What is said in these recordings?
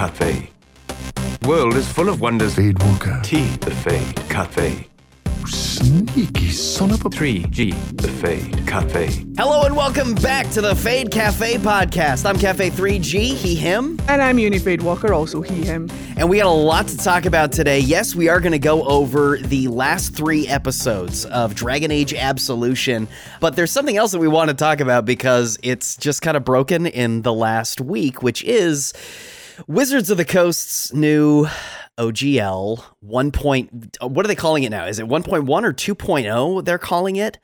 Cafe. World is full of wonders. Fade Walker. T, the Fade Cafe. Sneaky son of a. 3G, the Fade Cafe. Hello and welcome back to the Fade Cafe podcast. I'm Cafe 3G, he, him, And I'm Unifade Walker, also he, him. and we got a lot to talk about today. Yes, we are going to go over the last three episodes of Dragon Age Absolution, but there's something else that we want to talk about because it's just kind of broken in the last week, which is Wizards of the Coast's new OGL 1. Point, what are they calling it now? Is it 1.1 or 2.0 they're calling it?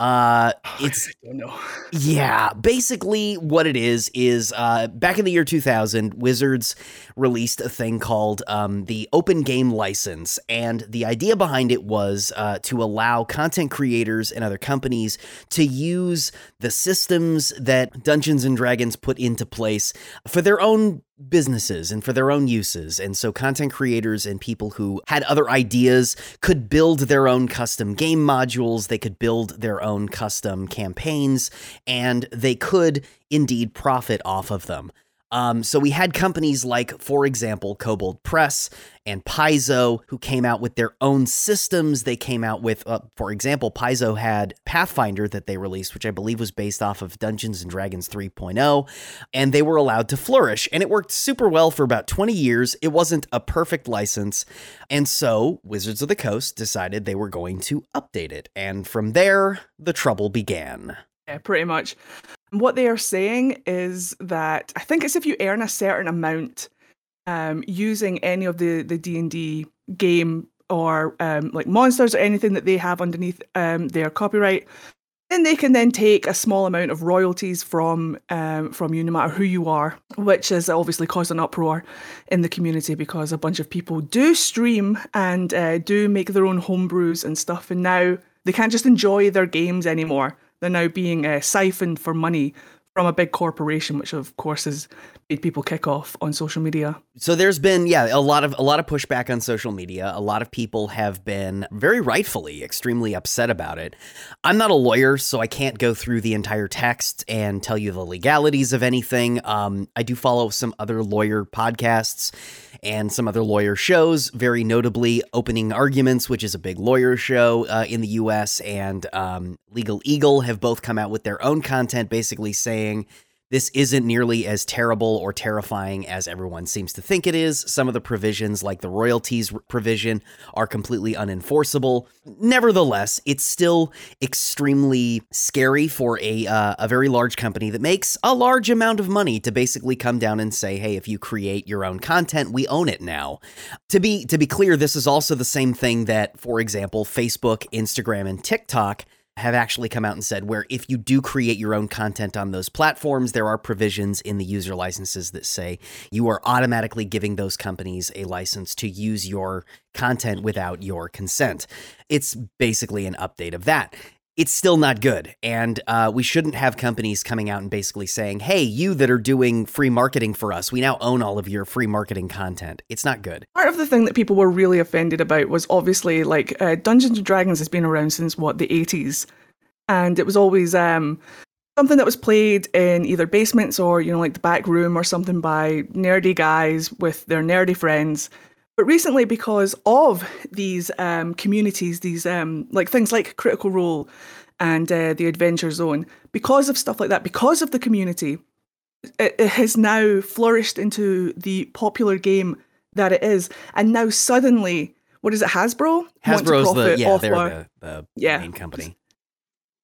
Uh, it's don't know. yeah, basically what it is is uh, back in the year 2000, Wizards released a thing called um, the Open Game License, and the idea behind it was uh, to allow content creators and other companies to use the systems that Dungeons and Dragons put into place for their own businesses and for their own uses. And so content creators and people who had other ideas could build their own custom game modules, they could build their own custom campaigns, and they could indeed profit off of them. Um, so we had companies like, for example, Kobold Press and Paizo, who came out with their own systems. They came out with, uh, for example, Paizo had Pathfinder that they released, which I believe was based off of Dungeons and Dragons 3.0, and they were allowed to flourish. And it worked super well for about 20 years. It wasn't a perfect license. And so Wizards of the Coast decided they were going to update it. And from there, the trouble began. Yeah, pretty much. What they are saying is that I think it's if you earn a certain amount um, using any of the the D and D game or um, like monsters or anything that they have underneath um, their copyright, then they can then take a small amount of royalties from um, from you, no matter who you are, which has obviously caused an uproar in the community because a bunch of people do stream and uh, do make their own homebrews and stuff, and now they can't just enjoy their games anymore. They're now being uh, siphoned for money from a big corporation, which of course has made people kick off on social media. So there's been yeah a lot of a lot of pushback on social media. A lot of people have been very rightfully extremely upset about it. I'm not a lawyer, so I can't go through the entire text and tell you the legalities of anything. Um, I do follow some other lawyer podcasts and some other lawyer shows, very notably Opening Arguments, which is a big lawyer show uh, in the U.S., and um, Legal Eagle have both come out with their own content, basically saying this isn't nearly as terrible or terrifying as everyone seems to think it is. Some of the provisions, like the royalties provision, are completely unenforceable. Nevertheless, it's still extremely scary for a uh, a very large company that makes a large amount of money to basically come down and say, "Hey, if you create your own content, we own it now." To be to be clear, this is also the same thing that, for example, Facebook, Instagram, and TikTok have actually come out and said where if you do create your own content on those platforms, there are provisions in the user licenses that say you are automatically giving those companies a license to use your content without your consent. It's basically an update of that. It's still not good. And uh, we shouldn't have companies coming out and basically saying, hey, you that are doing free marketing for us, we now own all of your free marketing content. It's not good. Part of the thing that people were really offended about was obviously like uh, Dungeons and Dragons has been around since what the 80s, and it was always um, something that was played in either basements or you know like the back room or something by nerdy guys with their nerdy friends. But recently, because of these um, communities, these um, like things like Critical Role and uh, the Adventure Zone, because of stuff like that, because of the community, it, it has now flourished into the popular game that it is. And now suddenly, what is it, Hasbro? Hasbro's the yeah, they're our- the, the Yeah. main company.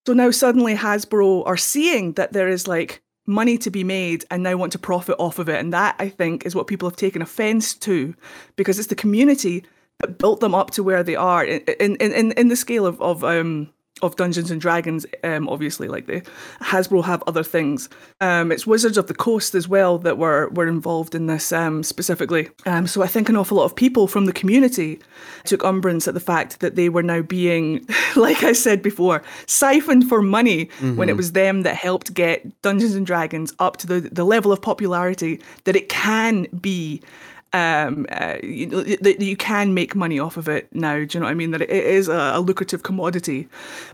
So now suddenly Hasbro are seeing that there is like money to be made and now want to profit off of it. And that I think is what people have taken offense to because it's the community that built them up to where they are in in, in, in the scale of, of um of Dungeons and Dragons, um, obviously, like the Hasbro have other things. Um, it's Wizards of the Coast as well that were were involved in this um, specifically. Um, so I think an awful lot of people from the community took umbrance at the fact that they were now being, like I said before, siphoned for money when it was them that helped get Dungeons and Dragons up to the the level of popularity that it can be um, uh, you, that you can make money off of it now. Do you know what I mean? That it is a, a lucrative commodity.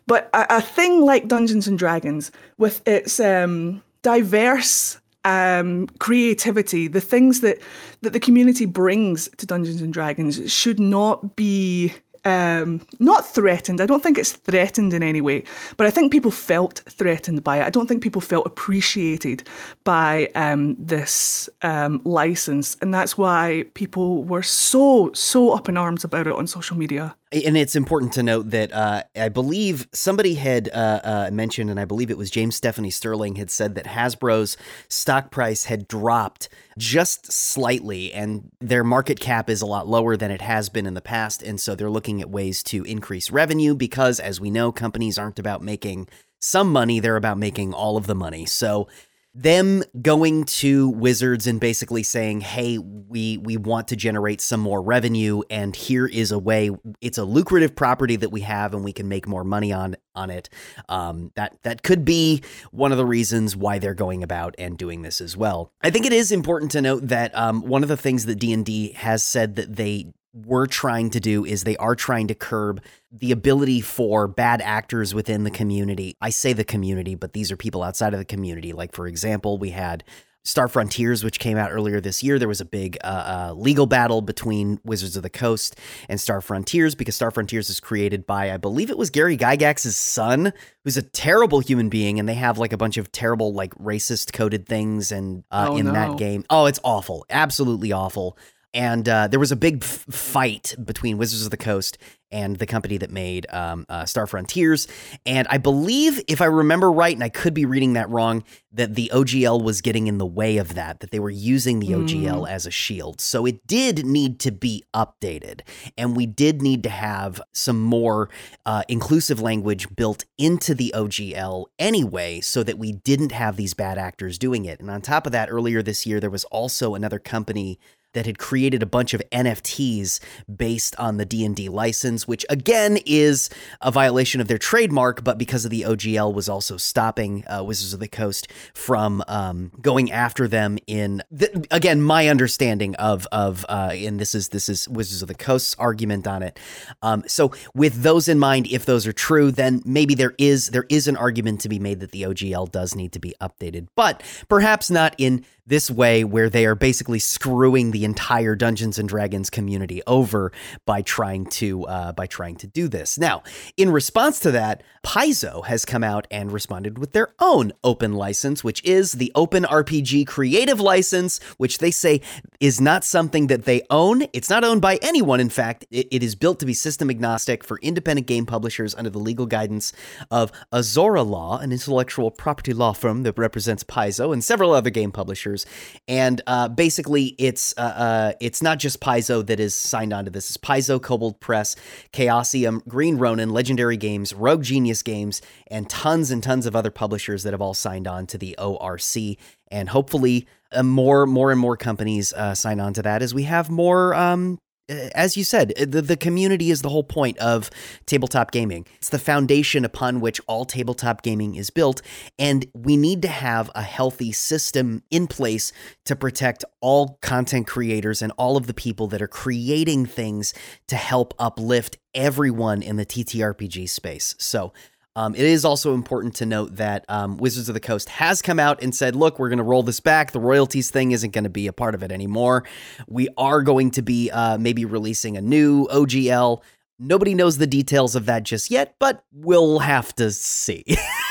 But a, a thing like Dungeons and Dragons, with its um, diverse um, creativity, the things that that the community brings to Dungeons and Dragons should not be um, not threatened. I don't think it's threatened in any way, but I think people felt threatened by it. I don't think people felt appreciated by um, this um, license, and that's why people were so so up in arms about it on social media. And it's important to note that uh, I believe somebody had uh, uh, mentioned, and I believe it was James Stephanie Sterling had said that Hasbro's stock price had dropped just slightly, and their market cap is a lot lower than it has been in the past. And so they're looking at ways to increase revenue because, as we know, companies aren't about making some money, they're about making all of the money. So them going to wizards and basically saying hey we we want to generate some more revenue and here is a way it's a lucrative property that we have and we can make more money on on it. Um, that that could be one of the reasons why they're going about and doing this as well. I think it is important to note that um, one of the things that d&d has said that they were trying to do is they are trying to curb the ability for bad actors within the community. I say the community, but these are people outside of the community. Like, for example, we had Star Frontiers, which came out earlier this year. There was a big uh, uh, legal battle between Wizards of the Coast and Star Frontiers because Star Frontiers is created by, I believe it was Gary Gygax's son, who's a terrible human being, and they have like a bunch of terrible, like racist coded things and uh, Oh, in no. that game. Oh, it's awful, absolutely awful. And uh, there was a big f- fight between Wizards of the Coast and the company that made um, uh, Star Frontiers. And I believe, if I remember right, and I could be reading that wrong, that the OGL was getting in the way of that, that they were using the OGL as a shield. So it did need to be updated. And we did need to have some more uh, inclusive language built into the OGL anyway, so that we didn't have these bad actors doing it. And on top of that, earlier this year, there was also another company that had created a bunch of NFTs based on the D&D license, which again is a violation of their trademark, but because of the OGL was also stopping uh, Wizards of the Coast from um, going after them in th- again my understanding of of uh, and this is this is Wizards of the Coast's argument on it. Um, so with those in mind, if those are true, then maybe there is there is an argument to be made that the OGL does need to be updated, but perhaps not in this way where they are basically screwing the entire Dungeons and Dragons community over by trying to uh, by trying to do this. Now, in response to that, Paizo has come out and responded with their own open license, which is the Open RPG Creative License, which they say is not something that they own. It's not owned by anyone. In fact, it, it is built to be system agnostic for independent game publishers under the legal guidance of Azora Law, an intellectual property law firm that represents Paizo and several other game publishers. And uh, basically, it's uh, uh, it's not just Paizo that is signed on to this. It's Paizo, Kobold Press, Chaosium, Green Ronin, Legendary Games, Rogue Genius Games, and tons and tons of other publishers that have all signed on to the ORC. And hopefully, uh, more more and more companies uh, sign on to that as we have more um, as you said, uh, the, the community is the whole point of tabletop gaming. It's the foundation upon which all tabletop gaming is built. And we need to have a healthy system in place to protect all content creators and all of the people that are creating things to help uplift everyone in the TTRPG space. So, um, it is also important to note that um, Wizards of the Coast has come out and said, look, we're going to roll this back. The royalties thing isn't going to be a part of it anymore. We are going to be uh, maybe releasing a new OGL. Nobody knows the details of that just yet, but we'll have to see.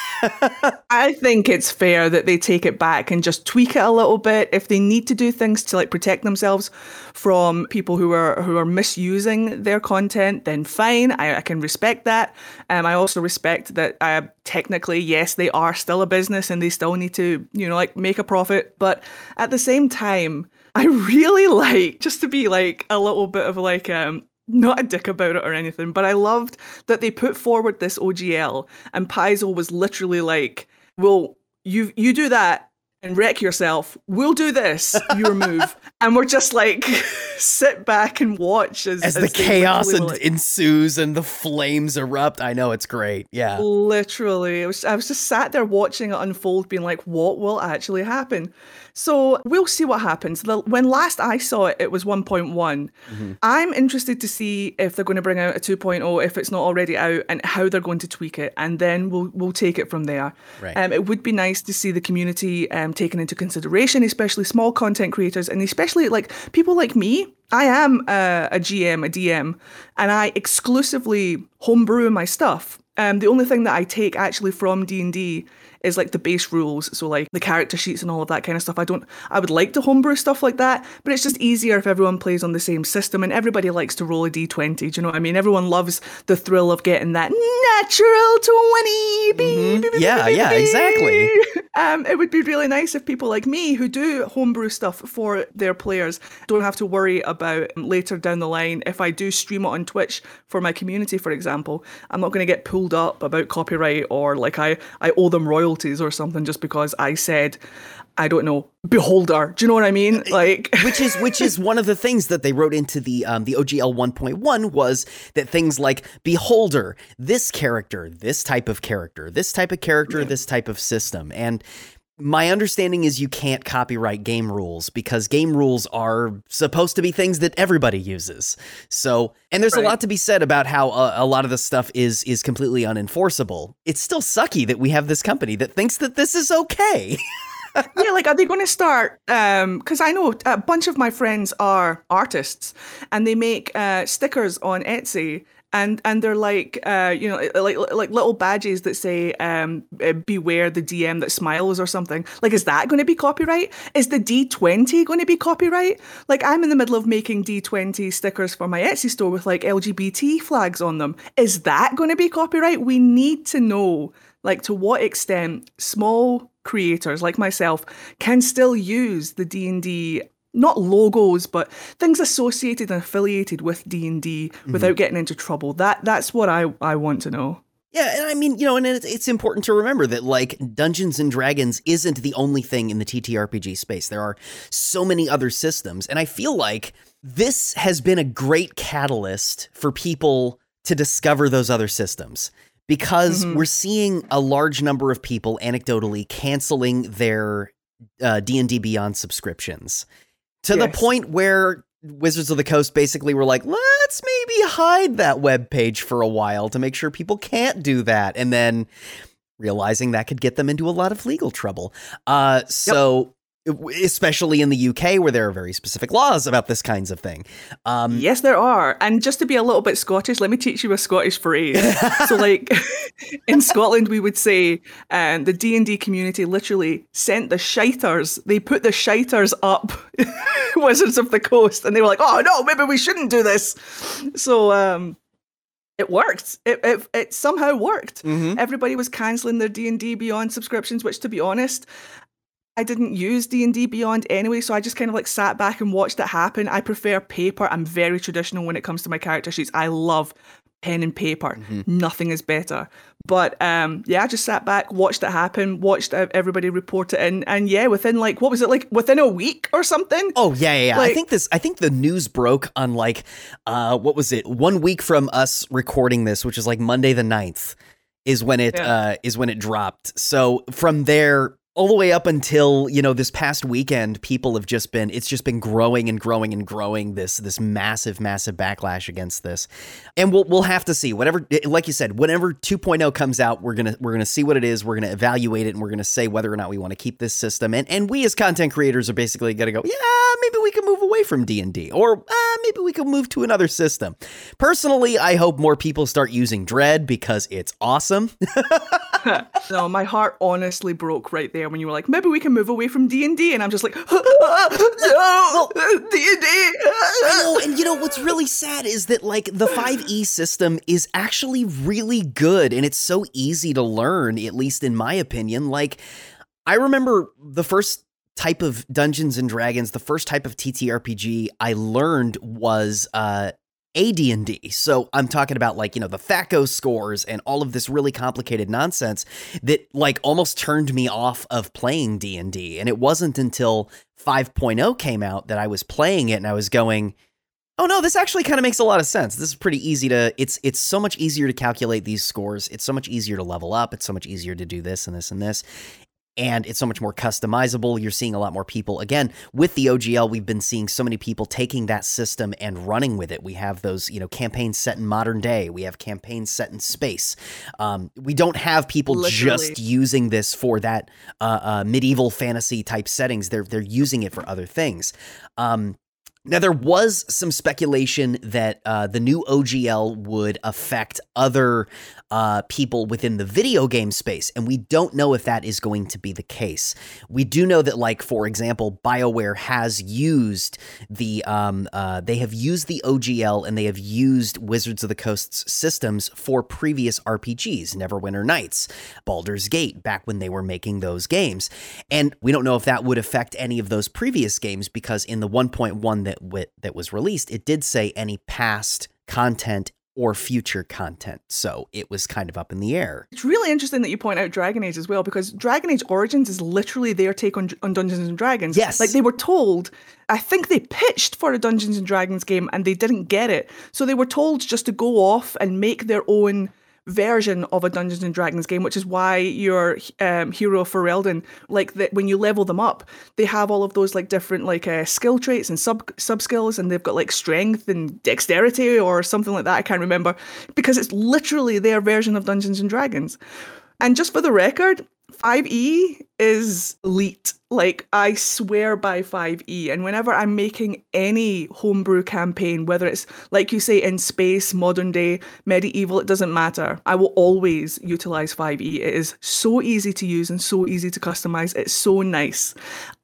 I think it's fair that they take it back and just tweak it a little bit. If they need to do things to like protect themselves from people who are who are misusing their content, then fine. I, I can respect that. Um, I also respect that uh, technically, yes, they are still a business and they still need to, you know, like make a profit. But at the same time, I really like just to be like a little bit of like um not a dick about it or anything, but I loved that they put forward this OGL and Paizo was literally like, Well, you you do that and wreck yourself. We'll do this, your move. and we're just like sit back and watch as, As the chaos were like- ensues and the flames erupt. I know it's great. Yeah. Literally, I was, I was just sat there watching it unfold, being like, what will actually happen? So we'll see what happens. The, when last I saw it, it was 1.1. Mm-hmm. I'm interested to see if they're going to bring out a 2.0, if it's not already out, and how they're going to tweak it, and then we'll we'll take it from there. Right. Um, it would be nice to see the community um, um, taken into consideration, especially small content creators, and especially like people like me. I am a, a GM, a DM, and I exclusively homebrew my stuff. Um, the only thing that I take actually from D and D is like the base rules, so like the character sheets and all of that kind of stuff. I don't, I would like to homebrew stuff like that, but it's just easier if everyone plays on the same system and everybody likes to roll a d20. Do you know what I mean? Everyone loves the thrill of getting that natural 20. Mm-hmm. Yeah, yeah, exactly. Um, it would be really nice if people like me who do homebrew stuff for their players don't have to worry about later down the line if I do stream it on Twitch for my community, for example. I'm not going to get pulled up about copyright or like I, I owe them royalties or something just because I said I don't know, beholder. Do you know what I mean? Like which is which is one of the things that they wrote into the um, the OGL 1.1 was that things like beholder, this character, this type of character, this type of character, this type of system. And my understanding is you can't copyright game rules because game rules are supposed to be things that everybody uses. So, and there's Right. a lot to be said about how uh, a lot of this stuff is is completely unenforceable. It's still sucky that we have this company that thinks that this is okay. yeah, like are they going to start? Um, because I know a bunch of my friends are artists, and they make uh, stickers on Etsy, and and they're like, uh, you know, like like little badges that say, um, uh, "Beware the DM that smiles" or something. Like, is that going to be copyright? Is the D twenty going to be copyright? Like, I'm in the middle of making D twenty stickers for my Etsy store with like LGBT flags on them. Is that going to be copyright? We need to know like to what extent small creators like myself can still use the D&D not logos but things associated and affiliated with D&D without getting into trouble. That that's what I I want to know. Yeah, and I mean, you know, and it's, it's important to remember that like Dungeons and Dragons isn't the only thing in the TTRPG space. There are so many other systems, and I feel like this has been a great catalyst for people to discover those other systems because we're seeing a large number of people anecdotally canceling their uh, D&D Beyond subscriptions to the point where Wizards of the Coast basically were like, let's maybe hide that web page for a while to make sure people can't do that, and then realizing that could get them into a lot of legal trouble. Uh, so. Especially in the UK, where there are very specific laws about this kinds of thing. Um, yes there are and just to be a little bit Scottish let me teach you a Scottish phrase so like in Scotland we would say um, the D&D community literally sent the shiters they put the shiters up Wizards of the Coast and they were like oh no maybe we shouldn't do this so um it worked. It, it it somehow worked. mhm. Everybody was canceling their D and D Beyond subscriptions, which, to be honest, I didn't use D and D Beyond anyway. So I just kind of like sat back and watched it happen. I prefer paper. I'm very traditional when it comes to my character sheets. I love pen and paper. Nothing is better. But um, yeah, I just sat back, watched it happen, watched everybody report it in, and yeah, within like what was it like within a week or something? Oh yeah, yeah, yeah. I think this. I think the news broke on like, uh, what was it? One week from us recording this, which is like Monday the 9th, is when it Yeah. uh, is when it dropped. So from there all the way up until you know this past weekend, people have just been. It's just been growing and growing and growing. This this massive massive backlash against this, and we'll we'll have to see whatever. Like you said, whenever 2.0 comes out, we're gonna we're gonna see what it is. We're gonna evaluate it, and we're gonna say whether or not we want to keep this system. And and we as content creators are basically gonna go, yeah, maybe we can move away from D and D, or uh, maybe we can move to another system. Personally, I hope more people start using Dread because it's awesome. No, my heart honestly broke right there when you were like, maybe we can move away from D and D, and I'm just like, no, D and D. And you know what's really sad is that like the 5e system is actually really good and it's so easy to learn, at least in my opinion. Like I remember the first type of Dungeons and Dragons, the first type of TTRPG I learned was uh AD&D. So I'm talking about like, you know, the THAC0 scores and all of this really complicated nonsense that like almost turned me off of playing D&D. And it wasn't until 5.0 came out that I was playing it and I was going, "Oh no, this actually kind of makes a lot of sense. This is pretty easy to it's it's so much easier to calculate these scores. It's so much easier to level up. It's so much easier to do this and this and this." And it's so much more customizable. You're seeing a lot more people. Again, with the OGL, we've been seeing so many people taking that system and running with it. We have those, you know, campaigns set in modern day. We have campaigns set in space. Um, we don't have people Literally. just using this for that uh, uh, medieval fantasy type settings. They're they're using it for other things. Um, now, there was some speculation that uh, the new OGL would affect other uh, people within the video game space, and we don't know if that is going to be the case. We do know that, like for example, Bioware has used the um, uh, they have used the OGL and they have used Wizards of the Coast's systems for previous RPGs, Neverwinter Nights, Baldur's Gate, back when they were making those games, and we don't know if that would affect any of those previous games because in the 1.1 that wi- that was released, it did say any past content or future content. So it was kind of up in the air. It's really interesting that you point out Dragon Age as well, because Dragon Age Origins is literally their take on, on Dungeons and Dragons. Yes. Like they were told, I think they pitched for a Dungeons and Dragons game and they didn't get it. So they were told just to go off and make their own version of a Dungeons and Dragons game, which is why your um, hero Ferelden, like that when you level them up, they have all of those like different like uh, skill traits and sub sub skills, and they've got like strength and dexterity or something like that. I can't remember because it's literally their version of Dungeons and Dragons. And just for the record, 5e is elite. Like, I swear by 5e. And whenever I'm making any homebrew campaign, whether it's, like you say, in space, modern day, medieval, it doesn't matter. I will always utilize 5e. It is so easy to use and so easy to customize. It's so nice.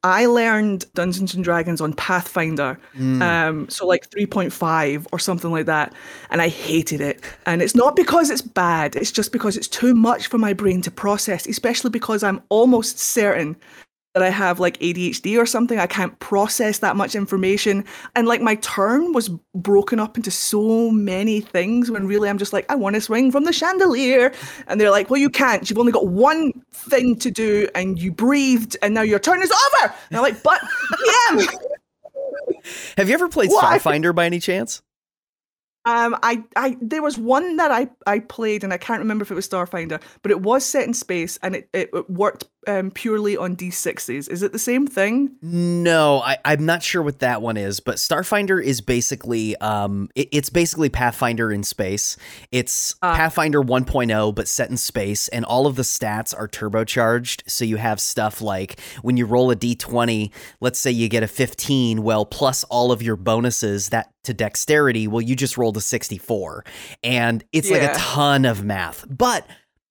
I learned Dungeons and Dragons on Pathfinder, um, so like 3.5 or something like that, and I hated it. And it's not because it's bad, it's just because it's too much for my brain to process, especially because I'm almost certain that I have like ADHD or something. I can't process that much information. And like my turn was broken up into so many things when really I'm just like, I want to swing from the chandelier. And they're like, well, you can't. You've only got one thing to do and you breathed and now your turn is over. And I'm like, but yeah. Have you ever played? Starfinder by any chance? Um, I, I, there was one that I, I played, and I can't remember if it was Starfinder, but it was set in space, and it, it, it worked um, purely on D6s. Is it the same thing? No, I, I'm not sure what that one is, but Starfinder is basically um it- it's basically Pathfinder in space. It's Ah. Pathfinder 1.0 but set in space and all of the stats are turbocharged. So you have stuff like when you roll a d20, let's say you get a 15, well plus all of your bonuses that to dexterity, well you just rolled a 64. And it's like a ton of math. But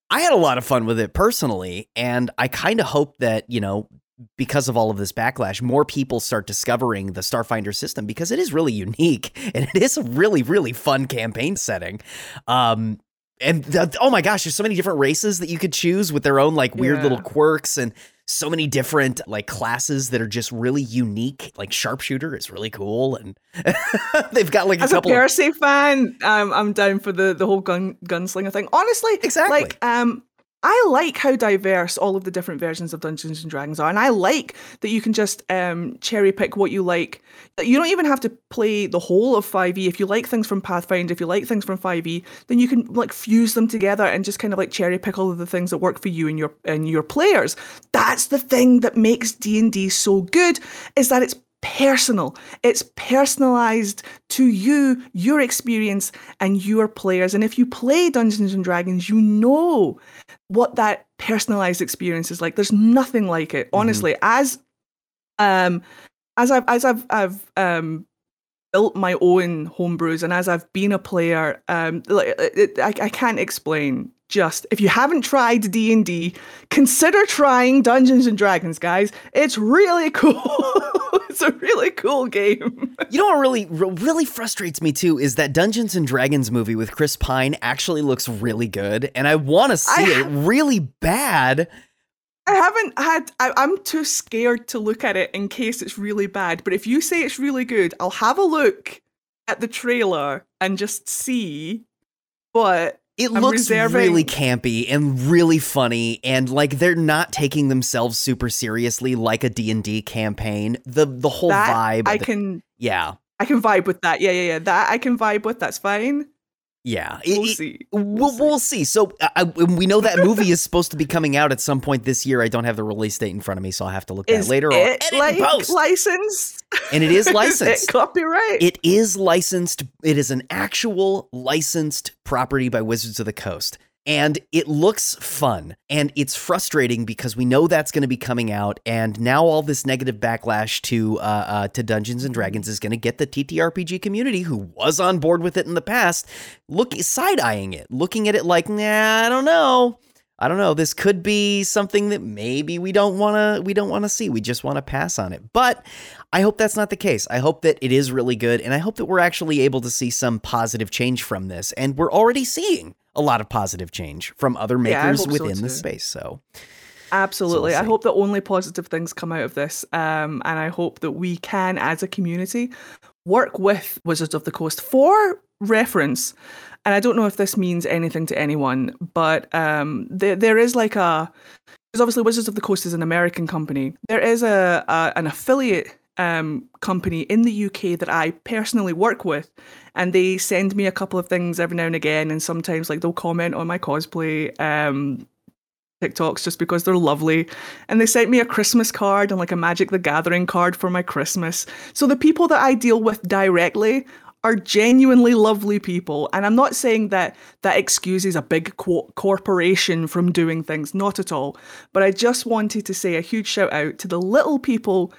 I had a lot of fun with it personally, and I kind of hope that, you know, because of all of this backlash, more people start discovering the Starfinder system because it is really unique and it is a really, really fun campaign setting. Um, and the, oh my gosh, there's so many different races that you could choose with their own like weird Yeah. little quirks and so many different like classes that are just really unique. Like sharpshooter is really cool, and they've got like a As a couple. of, Percy fan, um, I'm down for the, the whole gun gunslinger thing. Honestly, Exactly. Like, um, I like how diverse all of the different versions of Dungeons and Dragons are, and I like that you can just um, cherry pick what you like. You don't even have to play the whole of 5e. If you like things from Pathfinder, if you like things from 5e, then you can like fuse them together and just kind of like cherry pick all of the things that work for you and your and your players. That's the thing that makes D and D so good is that it's personal. It's personalized to you, your experience, and your players. And if you play Dungeons and Dragons, you know what that personalized experience is like. There's nothing like it, honestly. As um, as I've as I've I've um built my own homebrews and as I've been a player, um, like I, I can't explain. Just if you haven't tried D and D, consider trying Dungeons and Dragons, guys. It's really cool. it's a really cool game. You know what really really frustrates me too is that Dungeons and Dragons movie with Chris Pine actually looks really good, and I want to see I it really bad. I haven't had. I, I'm too scared to look at it in case it's really bad. But if you say it's really good, I'll have a look at the trailer and just see. But It I'm looks reserving- really campy and really funny, and like they're not taking themselves super seriously like a D and D campaign. The the whole that vibe, I the- can yeah, I can vibe with that. Yeah, yeah, yeah. That I can vibe with. That's fine. Yeah, We'll It- see. We'll, we'll see. So uh, I, we know that movie is supposed to be coming out at some point this year. I don't have the release date in front of me, so I'll have to look at Is it later. or it edit like post. licensed? and it is Is licensed. it copyright? It is licensed. It is an actual licensed property by Wizards of the Coast. And it looks fun. And it's frustrating because we know that's going to be coming out. And now all this negative backlash to uh, uh, to Dungeons and Dragons is going to get the TTRPG community, who was on board with it in the past, look side eyeing it, looking at it like, nah, I don't know. I don't know. This could be something that maybe we don't want to we don't want to see. We just want to pass on it. But I hope that's not the case. I hope that it is really good and I hope that we're actually able to see some positive change from this. And we're already seeing a lot of positive change from other Yeah, makers so within the space. So, Absolutely. So I hope that only positive things come out of this. Um, and I hope that we can, as a community, work with Wizards of the Coast for reference. And I don't know if this means anything to anyone, but um, there, there is like a. Because obviously, Wizards of the Coast is an American company. There is a, a an affiliate um, company in the UK that I personally work with, and they send me a couple of things every now and again. And sometimes, like, they'll comment on my cosplay. Um, TikToks just because they're lovely. And they sent me a Christmas card and like a Magic the Gathering card for my Christmas. So the people that I deal with directly are genuinely lovely people. And I'm not saying that that excuses a big co- corporation from doing things, not at all. But I just wanted to say a huge shout out to the little people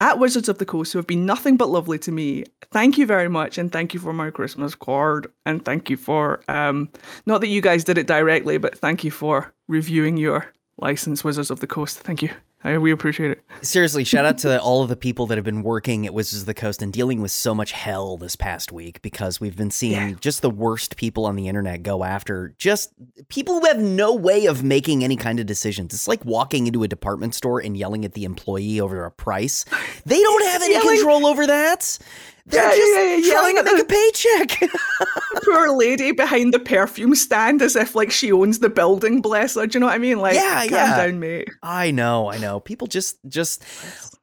at Wizards of the Coast who have been nothing but lovely to me. Thank you very much, and thank you for my Christmas card, and thank you for um, not that you guys did it directly, but thank you for reviewing your license, Wizards of the Coast. Thank you. I, we appreciate it. seriously, shout out to all of the people that have been working at Wizards of the Coast and dealing with so much hell this past week because we've been seeing Yeah. just the worst people on the internet go after just people who have no way of making any kind of decisions. It's like walking into a department store and yelling at the employee over a price. They don't have any Yelling- control over that. They're Yeah, just yeah, yeah, trying yelling to at make a paycheck. Poor lady behind the perfume stand as if like she owns the building, bless her. Do you know what I mean? Like, Yeah, calm yeah. down, mate. I know, I know. People just just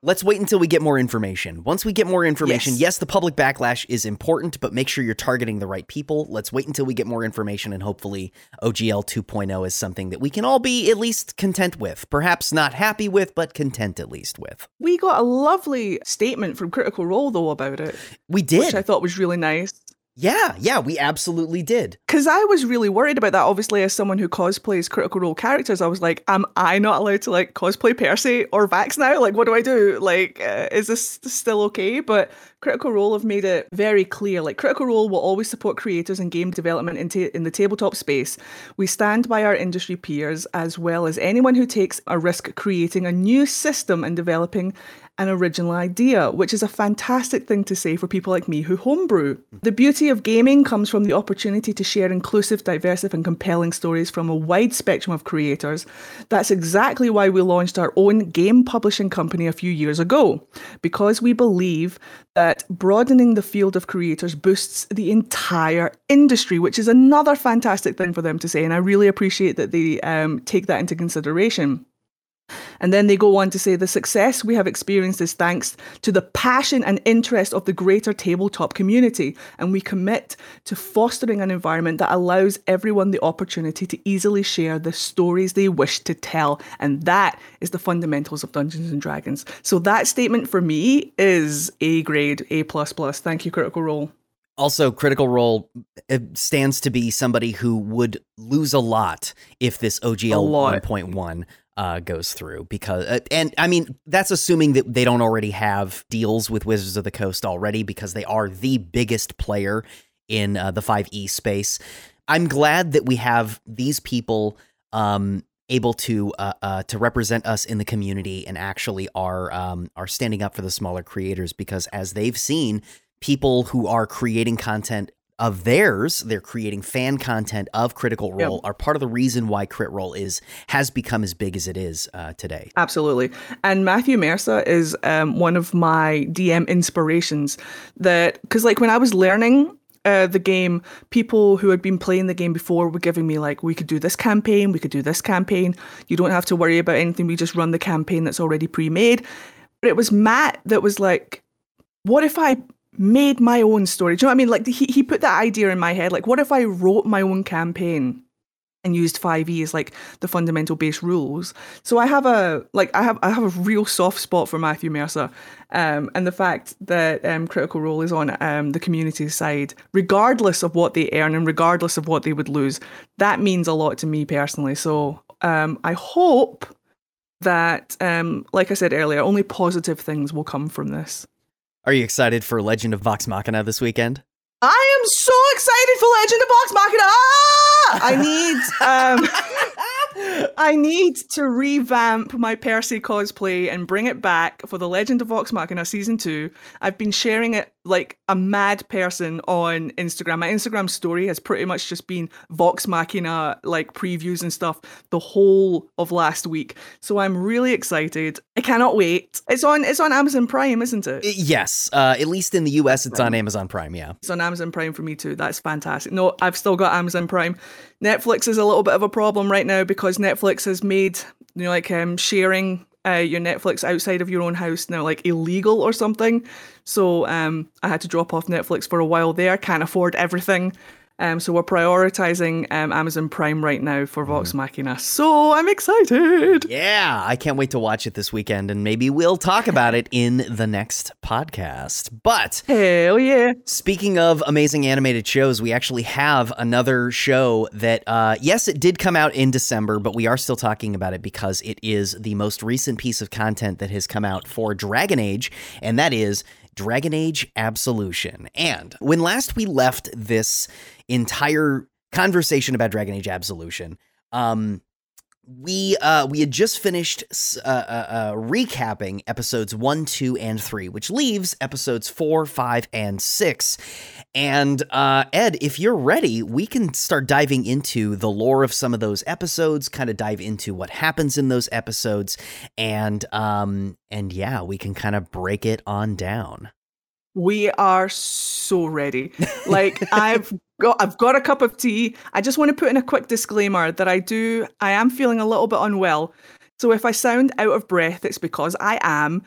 let's wait until we get more information. Once we get more information, Yes. yes. the public backlash is important, but make sure you're targeting the right people. Let's wait until we get more information and hopefully OGL 2.0 is something that we can all be at least content with. Perhaps not happy with, but content at least with. We got a lovely statement from Critical Role though about it, We did. which I thought was really nice. Yeah, yeah, we absolutely did. Because I was really worried about that. Obviously, as someone who cosplays Critical Role characters, I was like, am I not allowed to like cosplay Percy or Vax now? Like, what do I do? Like, uh, is this still okay? But Critical Role have made it very clear. Like, Critical Role will always support creators and game development in, ta- in the tabletop space. We stand by our industry peers as well as anyone who takes a risk creating a new system and developing an original idea, which is a fantastic thing to say for people like me who homebrew. The beauty of gaming comes from the opportunity to share inclusive, diverse, and compelling stories from a wide spectrum of creators. That's exactly why we launched our own game publishing company a few years ago, because we believe that broadening the field of creators boosts the entire industry, which is another fantastic thing for them to say. And I really appreciate that they um, take that into consideration. And then they go on to say the success we have experienced is thanks to the passion and interest of the greater tabletop community. And we commit to fostering an environment that allows everyone the opportunity to easily share the stories they wish to tell. And that is the fundamentals of Dungeons and Dragons. So that statement for me is A grade, A. plus plus. Thank you, Critical Role. Also, Critical Role stands to be somebody who would lose a lot if this OGL 1.1 uh, goes through. Because, uh, and I mean, that's assuming that they don't already have deals with Wizards of the Coast already, because they are the biggest player in uh, the 5e space. I'm glad that we have these people um, able to uh, uh, to represent us in the community and actually are um, are standing up for the smaller creators because as they've seen people who are creating content of theirs, they're creating fan content of Critical Yep. Role, are part of the reason why Crit Role is has become as big as it is uh, today. Absolutely. And Matthew Mercer is um, one of my DM inspirations. That because like when I was learning uh, the game, people who had been playing the game before were giving me like, we could do this campaign, we could do this campaign. You don't have to worry about anything. We just run the campaign that's already pre-made. But it was Matt that was like, what if I made my own story. Do you know what I mean? Like he, he put that idea in my head. Like, what if I wrote my own campaign and used 5e as like the fundamental base rules? So I have a like I have I have a real soft spot for Matthew Mercer. Um, and the fact that um, Critical Role is on um, the community side, regardless of what they earn and regardless of what they would lose, that means a lot to me personally. So um, I hope that, um, like I said earlier, only positive things will come from this. Are you excited for Legend of Vox Machina this weekend? I am so excited for Legend of Vox Machina. I need um I need to revamp my Percy cosplay and bring it back for the Legend of Vox Machina season 2. I've been sharing it like a mad person on Instagram. My Instagram story has pretty much just been Vox Machina like previews and stuff the whole of last week. So I'm really excited. I cannot wait. It's on it's on Amazon Prime, isn't it? Yes, uh, at least in the US, it's on Amazon Prime. Yeah. It's on Amazon Prime for me too. That's fantastic. No, I've still got Amazon Prime. Netflix is a little bit of a problem right now because Netflix has made you know like um, sharing uh, your Netflix outside of your own house now like illegal or something. So um, I had to drop off Netflix for a while there. Can't afford everything. Um, so we're prioritizing um, Amazon Prime right now for Vox Machina. So I'm excited. Yeah, I can't wait to watch it this weekend, and maybe we'll talk about it in the next podcast. But Hell yeah. Speaking of amazing animated shows, we actually have another show that, uh, yes, it did come out in December, but we are still talking about it because it is the most recent piece of content that has come out for Dragon Age, and that is Dragon Age Absolution. And when last we left this entire conversation about Dragon Age Absolution, um, we uh we had just finished uh, uh, uh, recapping episodes one two and three which leaves episodes four five and six and uh ed if you're ready we can start diving into the lore of some of those episodes kind of dive into what happens in those episodes and um and yeah we can kind of break it on down We are so ready. Like I've got I've got a cup of tea. I just want to put in a quick disclaimer that I do I am feeling a little bit unwell. So if I sound out of breath, it's because I am.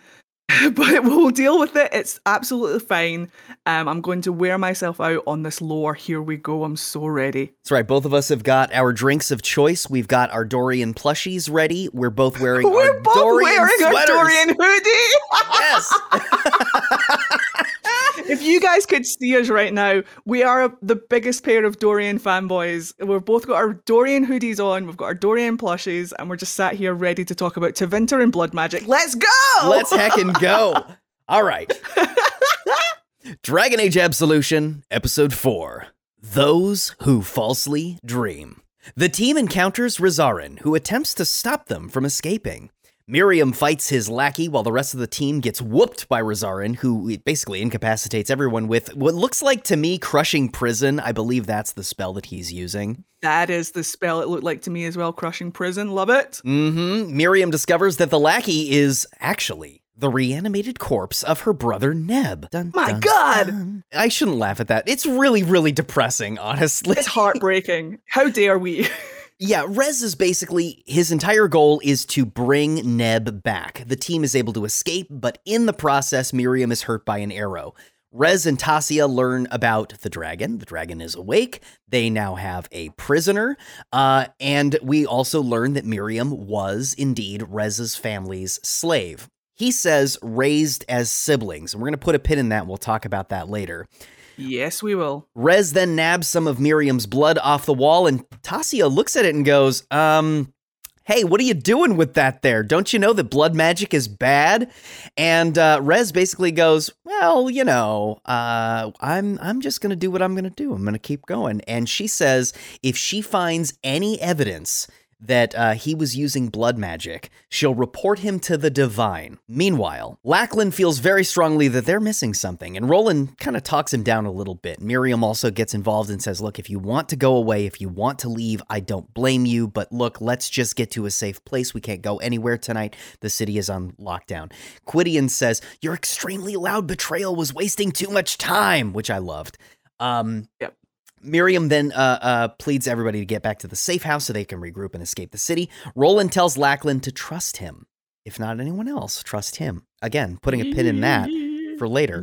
but we'll deal with it. It's absolutely fine. Um, I'm going to wear myself out on this lore. Here we go. I'm so ready. That's right. Both of us have got our drinks of choice. We've got our Dorian plushies ready. We're both wearing We're both Dorian wearing sweaters. Dorian hoodie. Yes. if you guys could see us right now, we are the biggest pair of Dorian fanboys. We've both got our Dorian hoodies on, we've got our Dorian plushies, and we're just sat here ready to talk about Tevinter and blood magic. Let's go! Let's heckin' go. All right. Dragon Age Absolution, Episode 4 Those Who Falsely Dream. The team encounters Rezaren, who attempts to stop them from escaping. Miriam fights his lackey while the rest of the team gets whooped by Rezaren, who basically incapacitates everyone with what looks like to me crushing prison. I believe that's the spell that he's using. That is the spell it looked like to me as well. Crushing prison. Love it. Mm-hmm. Miriam discovers that the lackey is actually the reanimated corpse of her brother Neb. Dun, My dun, God. dun. I shouldn't laugh at that. It's really, really depressing, honestly. It's heartbreaking. How dare we? Yeah, Rez is basically his entire goal is to bring Neb back. The team is able to escape, but in the process, Miriam is hurt by an arrow. Rez and Tassia learn about the dragon. The dragon is awake. They now have a prisoner. Uh, and we also learn that Miriam was indeed Rez's family's slave. He says raised as siblings. And we're going to put a pin in that. and We'll talk about that later. Yes, we will. Rez then nabs some of Miriam's blood off the wall, and Tassia looks at it and goes, Um, hey, what are you doing with that there? Don't you know that blood magic is bad? And uh, Rez basically goes, Well, you know, uh, I'm I'm just gonna do what I'm gonna do. I'm gonna keep going. And she says if she finds any evidence that uh, he was using blood magic, she'll report him to the divine. Meanwhile, Lacklon feels very strongly that they're missing something, and Roland kind of talks him down a little bit. Miriam also gets involved and says, Look, if you want to go away, if you want to leave, I don't blame you, but look, let's just get to a safe place. We can't go anywhere tonight. The city is on lockdown. Qwydion says, Your extremely loud betrayal was wasting too much time, which I loved. Um, Yep. Miriam then uh, uh, pleads everybody to get back to the safe house so they can regroup and escape the city. Roland tells Lacklon to trust him. If not anyone else, trust him. Again, putting a pin in that for later.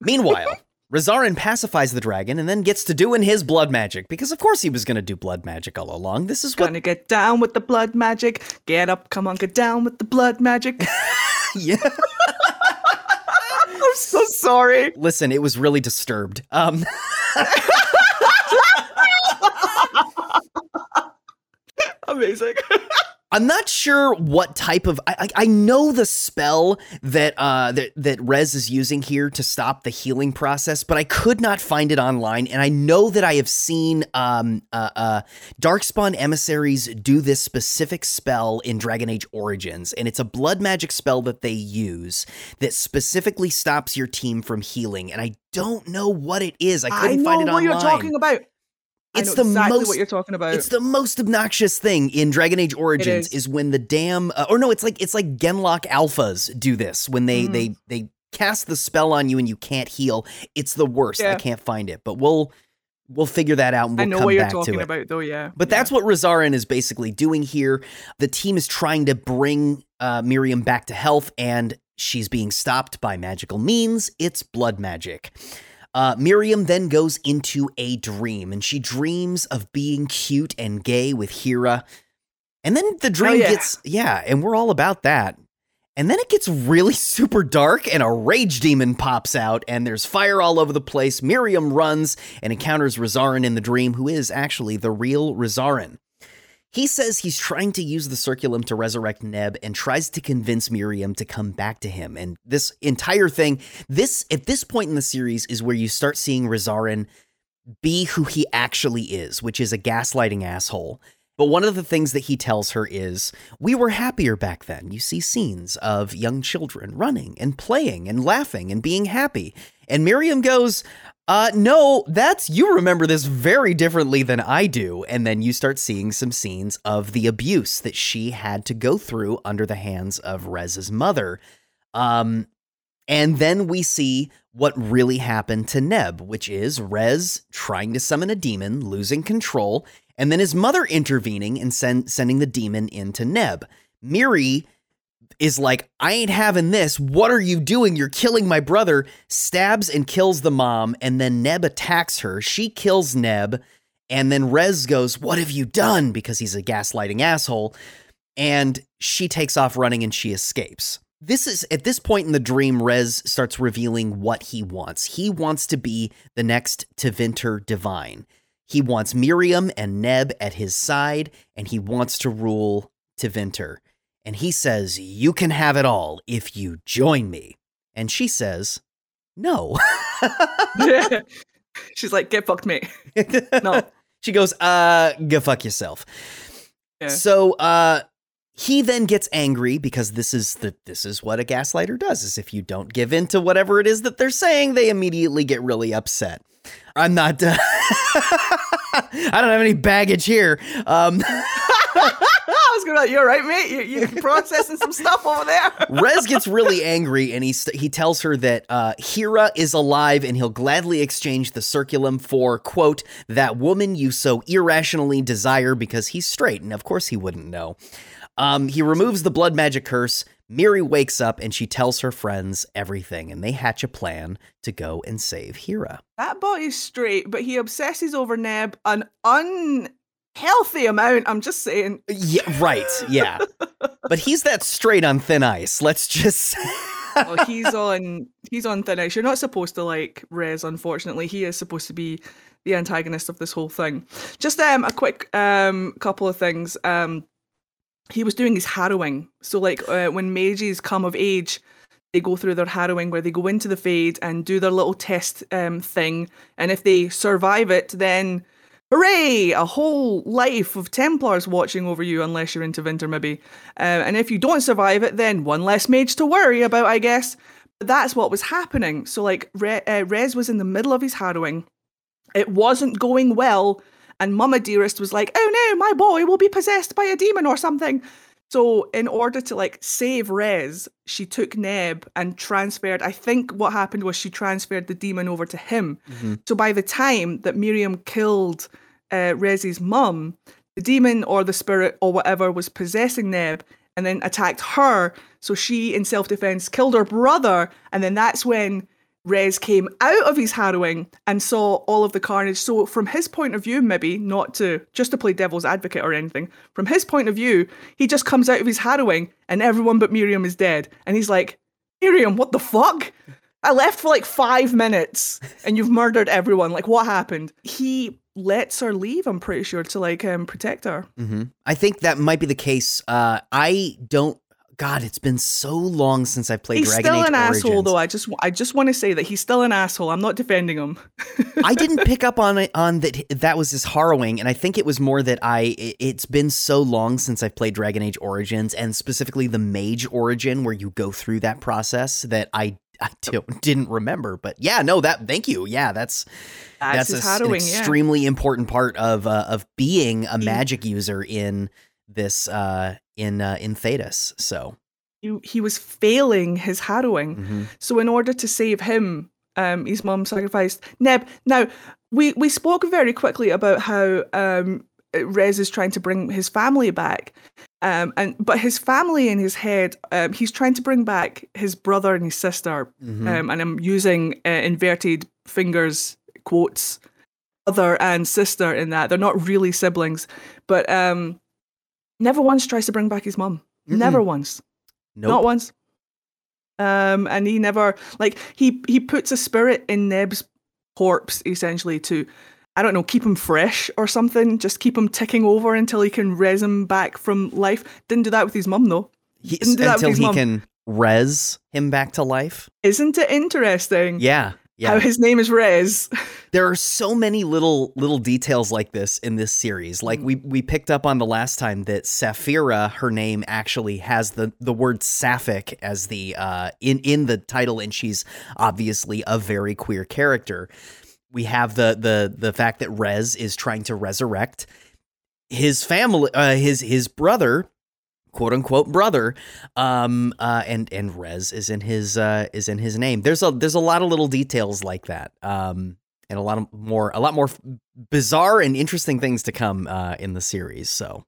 Meanwhile, Rezaren pacifies the dragon and then gets to doing his blood magic because, of course, he was going to do blood magic all along. This is what. Gonna get down with the blood magic. Get up, come on, get down with the blood magic. yeah. I'm so sorry. Listen, it was really disturbed. Um, Amazing. I'm not sure what type of. I, I I know the spell that uh that that Rez is using here to stop the healing process, but I could not find it online. And I know that I have seen um uh, uh Darkspawn emissaries do this specific spell in Dragon Age Origins, and it's a blood magic spell that they use that specifically stops your team from healing. And I don't know what it is. I couldn't know find it what online. you're talking about. It's the exactly most- what you're talking about. It's the most obnoxious thing in Dragon Age Origins is. is. when the damn uh, or no, it's like it's like Genlock alphas do this when they Mm. they they cast the spell on you and you can't heal. It's the worst. I can't find it, but we'll we'll figure that out and we'll I know come what you're back to talking it. about, though. Yeah, But that's what Rezaren is basically doing here. The team is trying to bring uh, Miriam back to health, and she's being stopped by magical means. It's blood magic. Uh, Miriam then goes into a dream, and she dreams of being cute and gay with Hira. And then the dream yeah. gets, yeah, and we're all about that. And then it gets really super dark, and a rage demon pops out, and there's fire all over the place. Miriam runs and encounters Rezaren in the dream, who is actually the real Rezaren. He says he's trying to use the circulum to resurrect Neb and tries to convince Miriam to come back to him. And this entire thing, this at this point in the series is where you start seeing Rezaren be who he actually is, which is a gaslighting asshole. But one of the things that he tells her is, We were happier back then. You see scenes of young children running and playing and laughing and being happy. And Miriam goes, uh, no, that's you remember this very differently than I do. And then you start seeing some scenes of the abuse that she had to go through under the hands of Rez's mother. Um, and then we see what really happened to Neb, which is Rez trying to summon a demon, losing control, and then his mother intervening and send, sending the demon into Neb. Miri is like, I ain't having this. What are you doing? You're killing my brother. Stabs and kills the mom, and then Neb attacks her. She kills Neb, and then Rez goes, What have you done? Because he's a gaslighting asshole. And she takes off running and she escapes. This is at this point in the dream, Rez starts revealing what he wants. He wants to be the next Tevinter divine. He wants Miriam and Neb at his side, and he wants to rule Tevinter. And he says, You can have it all if you join me. And she says, No. She's like, get fucked, mate. No. She goes, uh, go fuck yourself. Yeah. So uh he then gets angry because this is the this is what a gaslighter does is if you don't give in to whatever it is that they're saying, they immediately get really upset. I'm not uh, I don't have any baggage here. Um I was gonna you're right, mate. You, you're processing some stuff over there. Rez gets really angry and he st- he tells her that uh, Hira is alive and he'll gladly exchange the circulum for quote that woman you so irrationally desire because he's straight and of course he wouldn't know. Um, he removes the blood magic curse. Miri wakes up and she tells her friends everything and they hatch a plan to go and save Hira. That boy is straight, but he obsesses over Neb an unhealthy amount. I'm just saying. Yeah, right. Yeah, but he's that straight on thin ice. Let's just. Well, he's on he's on thin ice. You're not supposed to like Rez, unfortunately. He is supposed to be the antagonist of this whole thing. Just um a quick um couple of things. Um he was doing his harrowing. So like uh, when mages come of age, they go through their harrowing where they go into the fade and do their little test um thing. And if they survive it, then hooray! A whole life of Templars watching over you, unless you're in Tevinter maybe. Uh, and if you don't survive it, then one less mage to worry about, I guess. But that's what was happening. So like Re- uh, Rez was in the middle of his harrowing. It wasn't going well, and Mama Dearest was like, "Oh no, my boy will be possessed by a demon or something." So in order to like save Rez, she took Neb and transferred. I think what happened was she transferred the demon over to him. So by the time that Miriam killed uh, Rez's mum, the demon or the spirit or whatever was possessing Neb and then attacked her. So she, in self defense, killed her brother. And then that's when Rez came out of his harrowing and saw all of the carnage. So, from his point of view, maybe not to just to play devil's advocate or anything, from his point of view, he just comes out of his harrowing and everyone but Miriam is dead. And he's like, Miriam, what the fuck? I left for like five minutes and you've murdered everyone. Like, what happened? He lets her leave, I'm pretty sure, to like um, protect her. hmm I think that might be the case. Uh, I don't. God, it's been so long since I've played He's Dragon still Age an asshole, though. I just, I just want to say that he's still an asshole. I'm not defending him. I didn't pick up on it on that that was his harrowing, and I think it was more that I it- it's been so long since I've played Dragon Age Origins, and specifically the Mage Origin, where you go through that process that I. I don't, didn't remember, but yeah, no, that thank you. Yeah, that's That's, that's a- an harrowing, yeah. extremely important part of uh, of being a magic user in this uh in uh, in Thedas. So He, he was failing his harrowing. mhm. So in order to save him, um, his mum sacrificed Neb. Now we we spoke very quickly about how um, Rez is trying to bring his family back, um, and but his family in his head, um, he's trying to bring back his brother and his sister, Mhm. um, and I'm using uh, inverted fingers quotes, brother and sister in that they're not really siblings, but um, never once tries to bring back his mum. Mm-mm. Never once. nope. Not once. Um, and he never like he he puts a spirit in Neb's corpse essentially to I don't know keep him fresh or something. Just keep him ticking over until he can res him back from life. Didn't do that with his mum though. He- until he mum. can res him back to life. Isn't it interesting? Yeah, yeah. How his name is Rez. there are so many little little details like this in this series. Like we we picked up on the last time that Saphira, her name actually has the the word sapphic as the uh in in the title, and she's obviously a very queer character. We have the the the fact that Rez is trying to resurrect his family, uh, his his brother, quote unquote brother, um, uh, and and Rez is in his uh, is in his name. There's a there's a lot of little details like that, um, and a lot of more a lot more bizarre and interesting things to come uh, in the series. So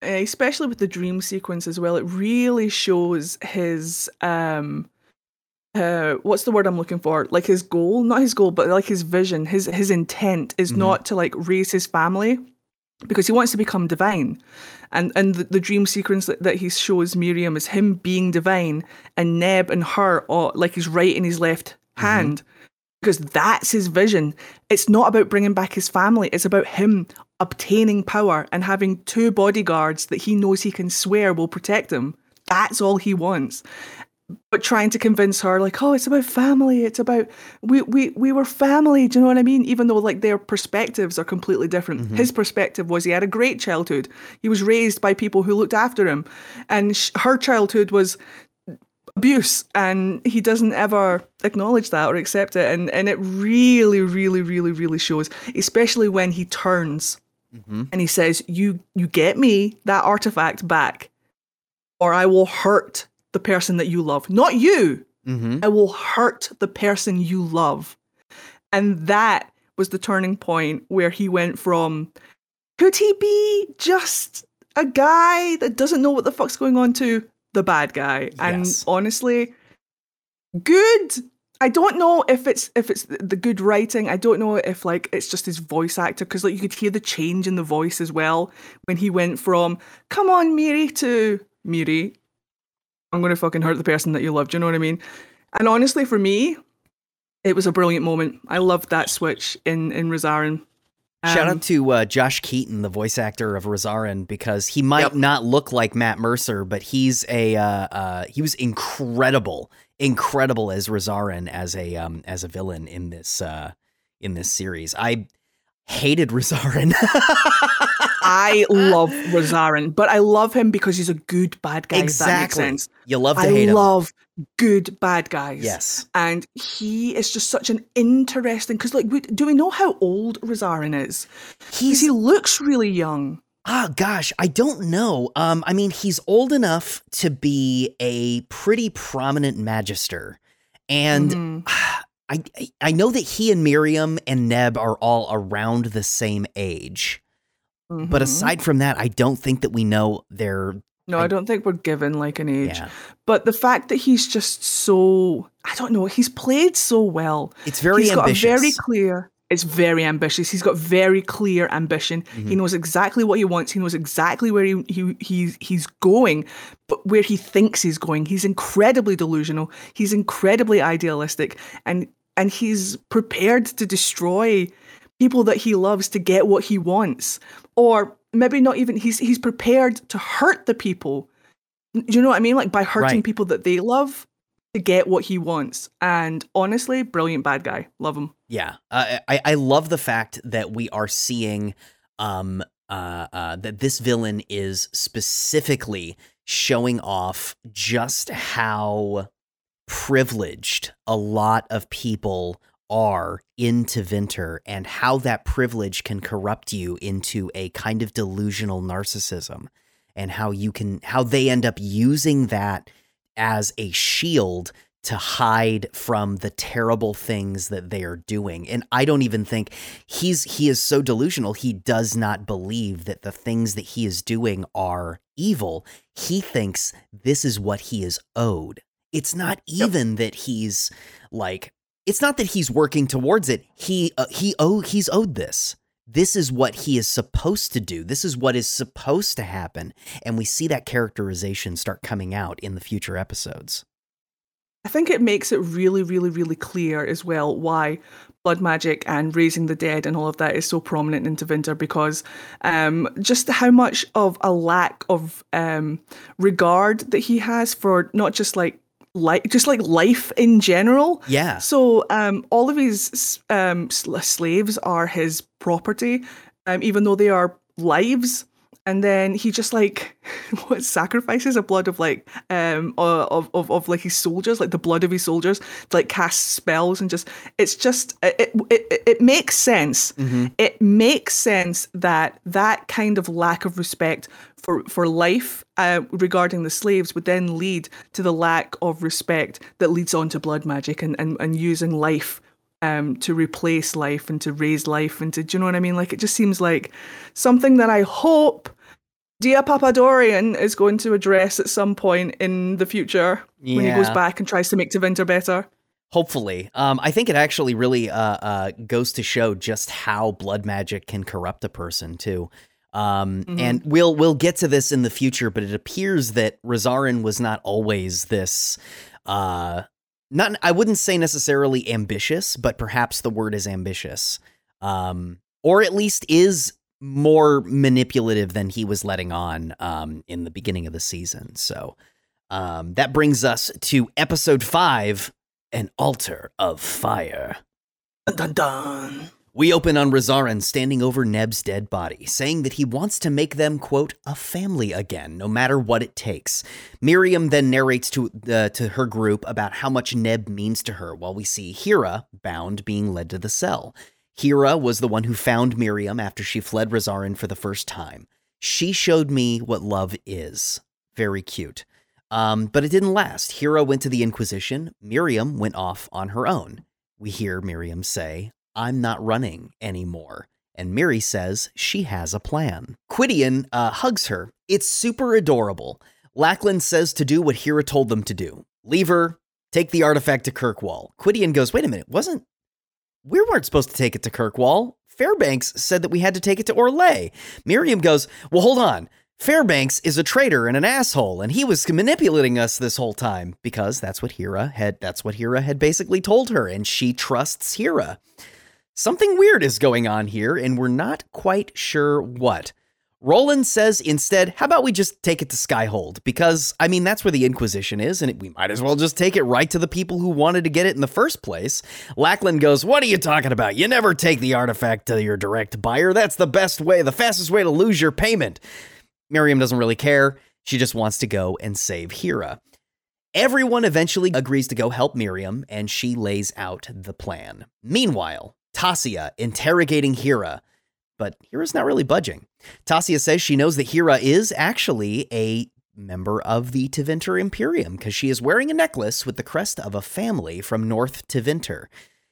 Uh, especially with the dream sequence as well. It really shows his um uh what's the word I'm looking for? Like his goal, not his goal, but like his vision, his his intent is Mhm. not to like raise his family because he wants to become divine. And and the, the dream sequence that, that he shows Miriam is him being divine and Neb and her all, like his right and his left mm-hmm. hand. Because that's his vision. It's not about bringing back his family. It's about him obtaining power and having two bodyguards that he knows he can swear will protect him. That's all he wants. But trying to convince her, like, oh, it's about family. It's about we we we were family. Do you know what I mean? Even though like their perspectives are completely different. Mm-hmm. His perspective was he had a great childhood. He was raised by people who looked after him, and sh- her childhood was abuse and he doesn't ever acknowledge that or accept it and and it really really really really shows especially when he turns mm-hmm. and he says you you get me that artifact back or I will hurt the person that you love. Not you. Mm-hmm. I will hurt the person you love. And that was the turning point where he went from could he be just a guy that doesn't know what the fuck's going on? to the bad guy. And honestly good. I don't know if it's if it's the good writing. I don't know if like it's just his voice actor because like you could hear the change in the voice as well when he went from come on miri to miri i'm gonna fucking hurt the person that you love do you know what i mean and honestly for me it was a brilliant moment i loved that switch in in Rezaren Shout Um, out to uh, Josh Keaton, the voice actor of Rezaren, because he might Yep. not look like Matt Mercer, but he's a uh, uh, he was incredible, incredible as Rezaren as a um, as a villain in this uh, in this series. I hated Rezaren. I love Rezaren, but I love him because he's a good bad guy. If that makes exactly. sense. You love to I hate him. I love good bad guys. Yes. and he is just such an interesting. Because like, we, do we know how old Rezaren is? He's he looks really young. Ah, gosh, I don't know. Um, I mean, he's old enough to be a pretty prominent magister, and Mhm. I I know that he and Miriam and Neb are all around the same age. But Mhm. aside from that, I don't think that we know their No, I, don't think we're given like an age. Yeah. But the fact that he's just so I don't know, he's played so well. It's very He's got a very clear it's very ambitious. He's got very clear ambition. Mm-hmm. He knows exactly what he wants. He knows exactly where he, he he's he's going, but where he thinks he's going. He's incredibly delusional. He's incredibly idealistic, and and he's prepared to destroy people that he loves to get what he wants, or maybe not even. He's he's prepared to hurt the people. Do you know what I mean? Like by hurting Right. people that they love to get what he wants. And honestly, brilliant bad guy. Love him. Yeah, uh, I I love the fact that we are seeing um uh, uh that this villain is specifically showing off just how privileged a lot of people are in Tevinter and how that privilege can corrupt you into a kind of delusional narcissism and how you can how they end up using that as a shield to hide from the terrible things that they are doing. And I don't even think he's he is so delusional he does not believe that the things that he is doing are evil. He thinks this is what he is owed. It's not even that he's like it's not that he's working towards it. He uh, he owe he's owed this. This is what he is supposed to do. This is what is supposed to happen. And we see that characterization start coming out in the future episodes. I think it makes it really, really, really clear as well why blood magic and raising the dead and all of that is so prominent in Tevinter because um, just how much of a lack of um, regard that he has for not just like like just like life in general. Yeah. So um, all of his um, slaves are his property, um, even though they are lives. And then he just like what sacrifices a blood of like um of, of of like his soldiers, like the blood of his soldiers, to like cast spells and just it's just it it, it, makes sense. It makes sense that that kind of lack of respect for for life uh, regarding the slaves would then lead to the lack of respect that leads on to blood magic and and, and using life um, to replace life and to raise life and to do you know what I mean? Like it just seems like something that I hope Dia Papa Dorian is going to address at some point in the future when he goes back and tries to make Tevinter better. Hopefully. Um, I think it actually really uh, uh, goes to show just how blood magic can corrupt a person too. Um, And we'll we'll get to this in the future, but it appears that Rezaren was not always this. Uh, not I wouldn't say necessarily ambitious, but perhaps the word is ambitious, um, or at least is more manipulative than he was letting on um, in the beginning of the season. So um, that brings us to episode five an altar of fire. Dun dun dun. We open on Rezaren standing over Neb's dead body, saying that he wants to make them, quote, a family again, no matter what it takes. Miriam then narrates to, uh, to her group about how much Neb means to her, while we see Hira, bound, being led to the cell. Hira was the one who found Miriam after she fled Rezaren for the first time. She showed me what love is. Very cute. Um, but it didn't last. Hira went to the Inquisition. Miriam went off on her own. We hear Miriam say, I'm not running anymore. And Miri says she has a plan. Qwydion uh, hugs her. It's super adorable. Lacklon says to do what Hira told them to do leave her, take the artifact to Kirkwall. Qwydion goes, Wait a minute, wasn't. We weren't supposed to take it to Kirkwall. Fairbanks said that we had to take it to Orlais. Miriam goes, Well, hold on. Fairbanks is a traitor and an asshole, and he was manipulating us this whole time because that's what Hira had. That's what Hira had basically told her, and she trusts Hira. Something weird is going on here, and we're not quite sure what. Roland says instead, how about we just take it to Skyhold? Because, I mean, that's where the Inquisition is, and we might as well just take it right to the people who wanted to get it in the first place. Lacklon goes, What are you talking about? You never take the artifact to your direct buyer. That's the best way, the fastest way to lose your payment. Miriam doesn't really care. She just wants to go and save Hira. Everyone eventually agrees to go help Miriam, and she lays out the plan. Meanwhile, Tassia interrogating Hira, but Hira's not really budging. Tassia says she knows that Hira is actually a member of the Tevinter Imperium because she is wearing a necklace with the crest of a family from North Tevinter.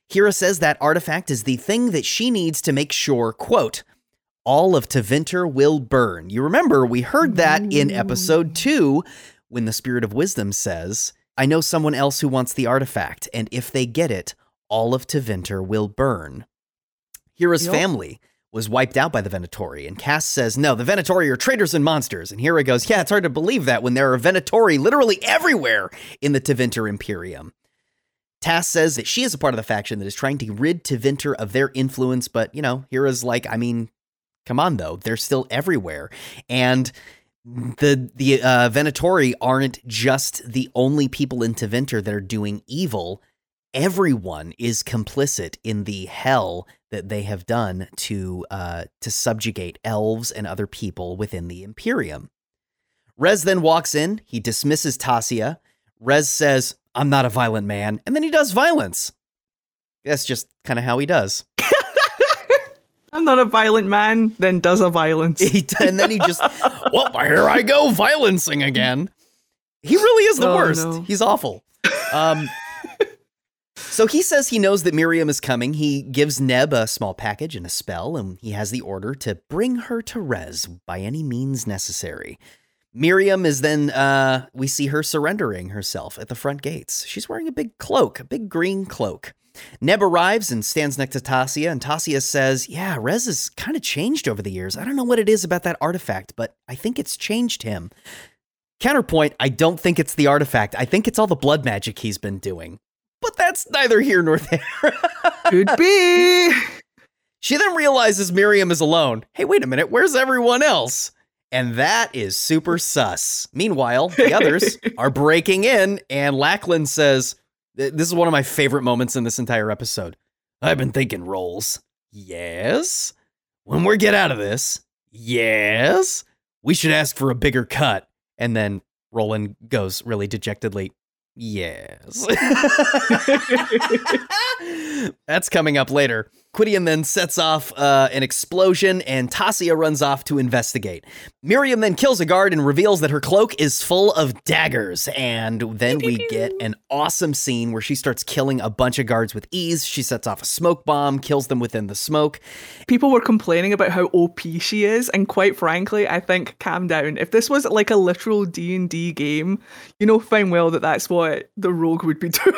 Hira says that artifact is the thing that she needs to make sure, quote, all of Tevinter will burn. You remember, we heard that in episode two when the Spirit of Wisdom says, I know someone else who wants the artifact, and if they get it, all of Tevinter will burn. Hira's Yep. family was wiped out by the Venatori, and Cass says, No, the Venatori are traitors and monsters. And Hira goes, Yeah, it's hard to believe that when there are Venatori literally everywhere in the Tevinter Imperium. Tass says that she is a part of the faction that is trying to rid Tevinter of their influence, but, you know, Hira's like, I mean, come on, though. They're still everywhere. And the the uh, Venatori aren't just the only people in Tevinter that are doing evil. Everyone is complicit in the hell that they have done to uh, to subjugate elves and other people within the Imperium. Rez then walks in. He dismisses Tassia. Rez says, "I'm not a violent man," and then he does violence. That's just kind of how he does. I'm not a violent man, then does a violence. He, and then he just, well, here I go, violencing again. He really is the Oh, worst. no. He's awful. Um, so he says he knows that Miriam is coming. He gives Neb a small package and a spell, and he has the order to bring her to Rez by any means necessary. Miriam is then, uh, we see her surrendering herself at the front gates. She's wearing a big cloak, a big green cloak. Neb arrives and stands next to Tassia, and Tassia says, Yeah, Rez has kind of changed over the years. I don't know what it is about that artifact, but I think it's changed him. Counterpoint, I don't think it's the artifact. I think it's all the blood magic he's been doing. That's neither here nor there. Could be. she then realizes Miriam is alone. Hey, wait a minute, where's everyone else? And that is super sus. Meanwhile, the others are breaking in, and Lacklon says, This is one of my favorite moments in this entire episode. I've been thinking rolls. Yes. When we get out of this, yes. We should ask for a bigger cut. And then Roland goes really dejectedly, Yes. That's coming up later. Qwydion then sets off uh, an explosion, and Tassia runs off to investigate. Miriam then kills a guard and reveals that her cloak is full of daggers. And then we get an awesome scene where she starts killing a bunch of guards with ease. She sets off a smoke bomb, kills them within the smoke. People were complaining about how OP she is, and quite frankly, I think calm down. If this was like a literal D and D game, you know fine well that that's what the rogue would be doing.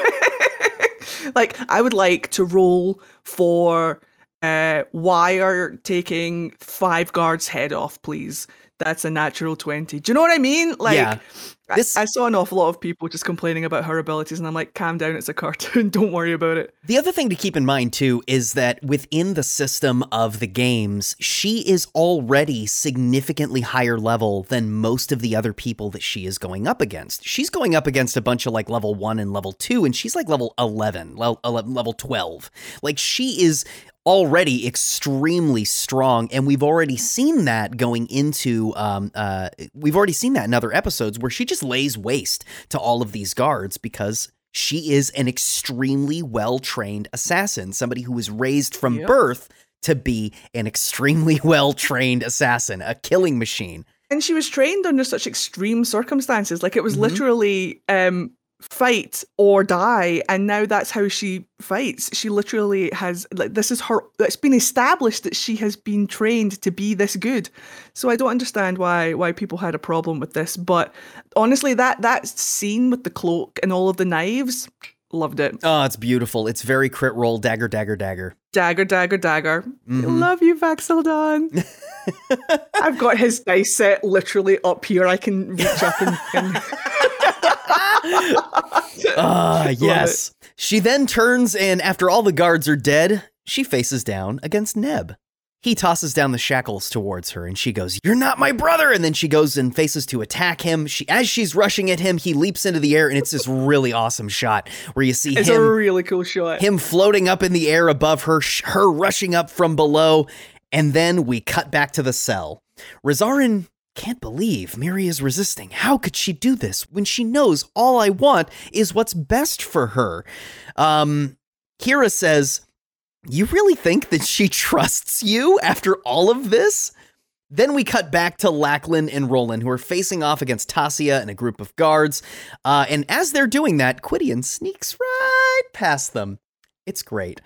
Like, I would like to roll for uh, wire taking five guards' head off, please. That's a natural twenty. Do you know what I mean? Like, Yeah. I- This- I, saw an awful lot of people just complaining about her abilities, and I'm like, calm down. It's a cartoon. Don't worry about it. The other thing to keep in mind, too, is that within the system of the games, she is already significantly higher level than most of the other people that she is going up against. She's going up against a bunch of like level one and level two, and she's like level 11, level, 11, level 12. Like she is already extremely strong and we've already seen that going into um uh we've already seen that in other episodes where she just lays waste to all of these guards because she is an extremely well trained assassin, somebody who was raised from Yep. birth to be an extremely well trained assassin, a killing machine. And she was trained under such extreme circumstances. Like it was Mhm. literally um fight or die and now that's how she fights she literally has like this is her it's been established that she has been trained to be this good so i don't understand why why people had a problem with this but honestly that that scene with the cloak and all of the knives loved it Oh, it's beautiful. It's very Crit Role, dagger, dagger, dagger. dagger dagger dagger Mhm. love you Vax'ildan i've got his dice set literally up here i can reach up and, and Ah, yes. She then turns and after all the guards are dead, she faces down against Neb. He tosses down the shackles towards her and she goes, "You're not my brother." And then she goes and faces to attack him. She as she's rushing at him, he leaps into the air and it's this really awesome shot where you see it's a him really cool shot him floating up in the air above her, her rushing up from below, and then we cut back to the cell. Rezaren can't believe Miri is resisting. How could she do this when she knows all I want is what's best for her? Um, Kira says, You really think that she trusts you after all of this? Then we cut back to Lacklon and Roland, who are facing off against Tassia and a group of guards. Uh, and as they're doing that, Qwydion sneaks right past them. It's great.